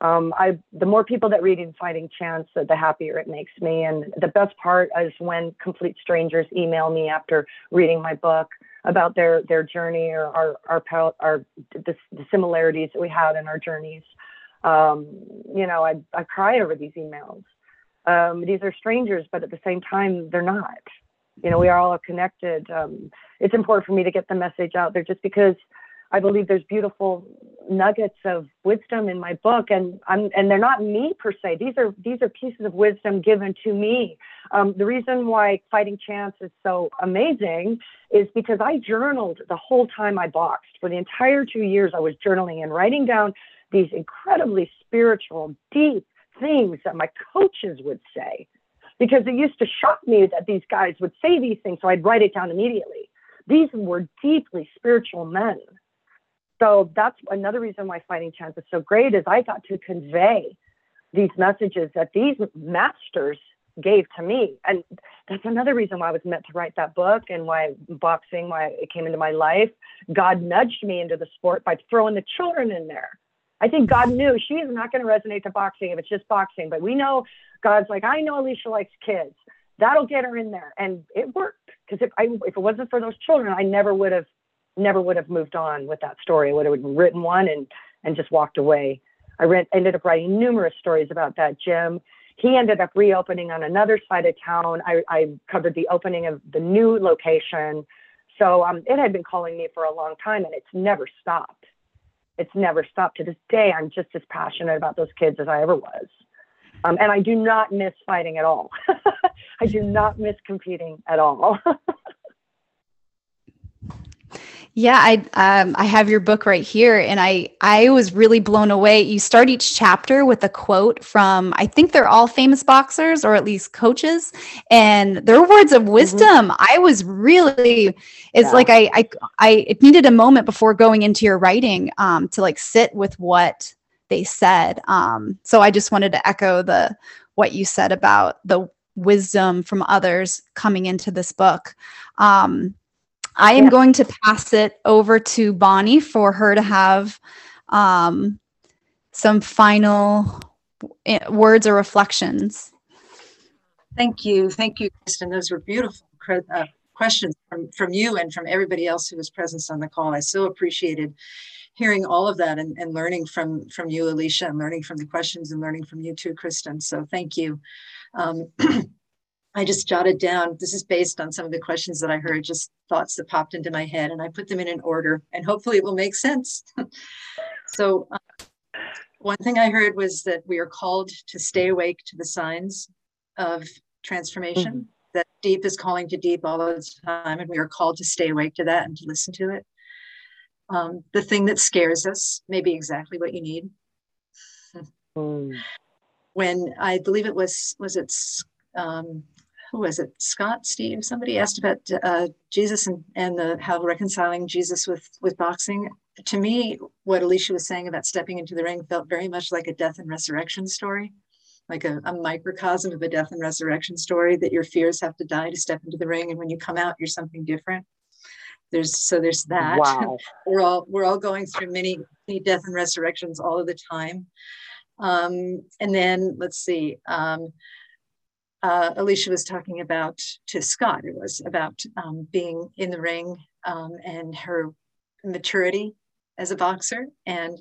Um, I, the more people that read in Fighting Chance, the happier it makes me. And the best part is when complete strangers email me after reading my book about their their journey or our our, our the, the similarities that we had in our journeys. Um, you know, I I cry over these emails. Um, these are strangers, but at the same time, they're not you know we are all connected um, it's important for me to get the message out there just because i believe there's beautiful nuggets of wisdom in my book and I'm, and they're not me per se these are these are pieces of wisdom given to me um, the reason why fighting chance is so amazing is because i journaled the whole time i boxed for the entire two years i was journaling and writing down these incredibly spiritual deep things that my coaches would say because it used to shock me that these guys would say these things. So I'd write it down immediately. These were deeply spiritual men. So that's another reason why Fighting Chance is so great is I got to convey these messages that these masters gave to me. And that's another reason why I was meant to write that book and why boxing, why it came into my life. God nudged me into the sport by throwing the children in there. I think God knew she is not going to resonate to boxing if it's just boxing, but we know God's like, I know Alicia likes kids. That'll get her in there. And it worked because if I, if it wasn't for those children, I never would have, never would have moved on with that story. I would have written one and, and just walked away. I ended up writing numerous stories about that gym. He ended up reopening on another side of town. I, I covered the opening of the new location. So um, it had been calling me for a long time and it's never stopped. It's never stopped. To this day, I'm just as passionate about those kids as I ever was. Um, and I do not miss fighting at all. I do not miss competing at all. Yeah, I um, I have your book right here, and I I was really blown away. You start each chapter with a quote from I think they're all famous boxers or at least coaches, and their words of mm-hmm. wisdom. Mm-hmm. I was really it's yeah. like I I I it needed a moment before going into your writing um, to like sit with what they said. Um, so I just wanted to echo the what you said about the wisdom from others coming into this book. Um, I am yeah. going to pass it over to Bonnie for her to have um, some final eh, words or reflections. Thank you. Thank you, Kristen. Those were beautiful uh, questions from, from you and from everybody else who was present on the call. I so appreciated hearing all of that and, and learning from, from you, Alicia, and learning from the questions and learning from you too, Kristen. So thank you. Um, I just jotted down, this is based on some of the questions that I heard, just thoughts that popped into my head, and I put them in an order, and hopefully it will make sense. so, uh, one thing I heard was that we are called to stay awake to the signs of transformation, mm-hmm. that deep is calling to deep all the time, and we are called to stay awake to that and to listen to it. Um, the thing that scares us may be exactly what you need. Mm. When I believe it was, was it um, who was it? Scott, Steve, somebody asked about uh, Jesus and, and the how reconciling Jesus with with boxing. To me, what Alicia was saying about stepping into the ring felt very much like a death and resurrection story, like a, a microcosm of a death and resurrection story that your fears have to die to step into the ring, and when you come out, you're something different. There's so there's that. Wow. we're all we're all going through many, many death and resurrections all of the time. Um, and then let's see. Um, uh, Alicia was talking about to Scott. It was about um, being in the ring um, and her maturity as a boxer, and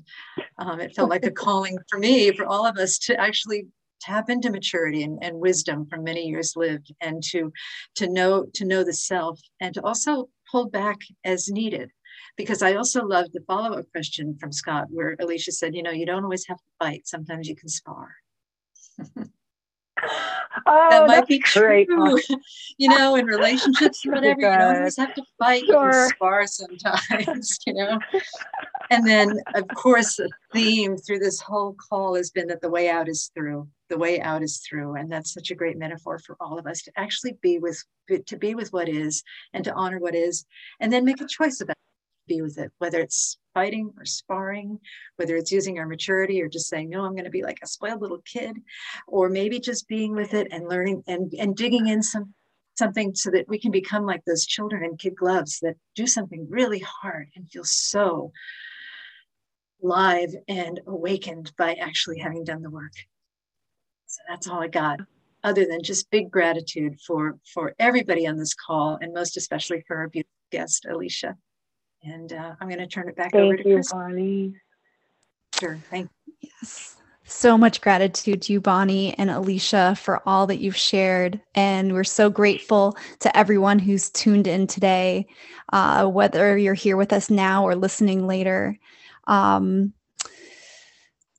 um, it felt like a calling for me, for all of us, to actually tap into maturity and, and wisdom from many years lived, and to to know to know the self, and to also hold back as needed. Because I also loved the follow up question from Scott, where Alicia said, "You know, you don't always have to fight. Sometimes you can spar." Oh, that might be great. true. you know, in relationships or whatever, you don't always have to fight sure. and spar sometimes, you know. And then, of course, the theme through this whole call has been that the way out is through. The way out is through, and that's such a great metaphor for all of us to actually be with, to be with what is, and to honor what is, and then make a choice about be with it, whether it's fighting or sparring, whether it's using our maturity or just saying, no, I'm going to be like a spoiled little kid, or maybe just being with it and learning and, and digging in some something so that we can become like those children in kid gloves that do something really hard and feel so live and awakened by actually having done the work. So that's all I got other than just big gratitude for for everybody on this call and most especially for our beautiful guest alicia and uh, I'm going to turn it back thank over to you, Chris. Bonnie. Sure. Thank you. Yes. So much gratitude to you, Bonnie and Alicia, for all that you've shared. And we're so grateful to everyone who's tuned in today, uh, whether you're here with us now or listening later. Um,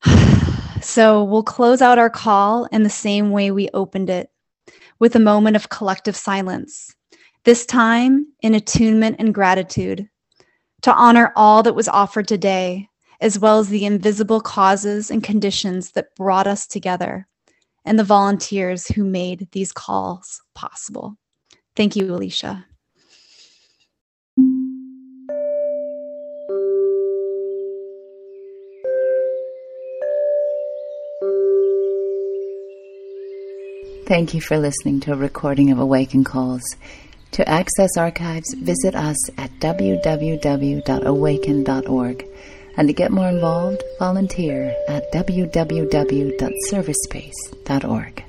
so we'll close out our call in the same way we opened it with a moment of collective silence, this time in attunement and gratitude to honor all that was offered today, as well as the invisible causes and conditions that brought us together, and the volunteers who made these calls possible. Thank you, Alicia. Thank you for listening to a recording of Awakin Calls. To access archives, visit us at www.awakin.org. And to get more involved, volunteer at www.servicespace.org.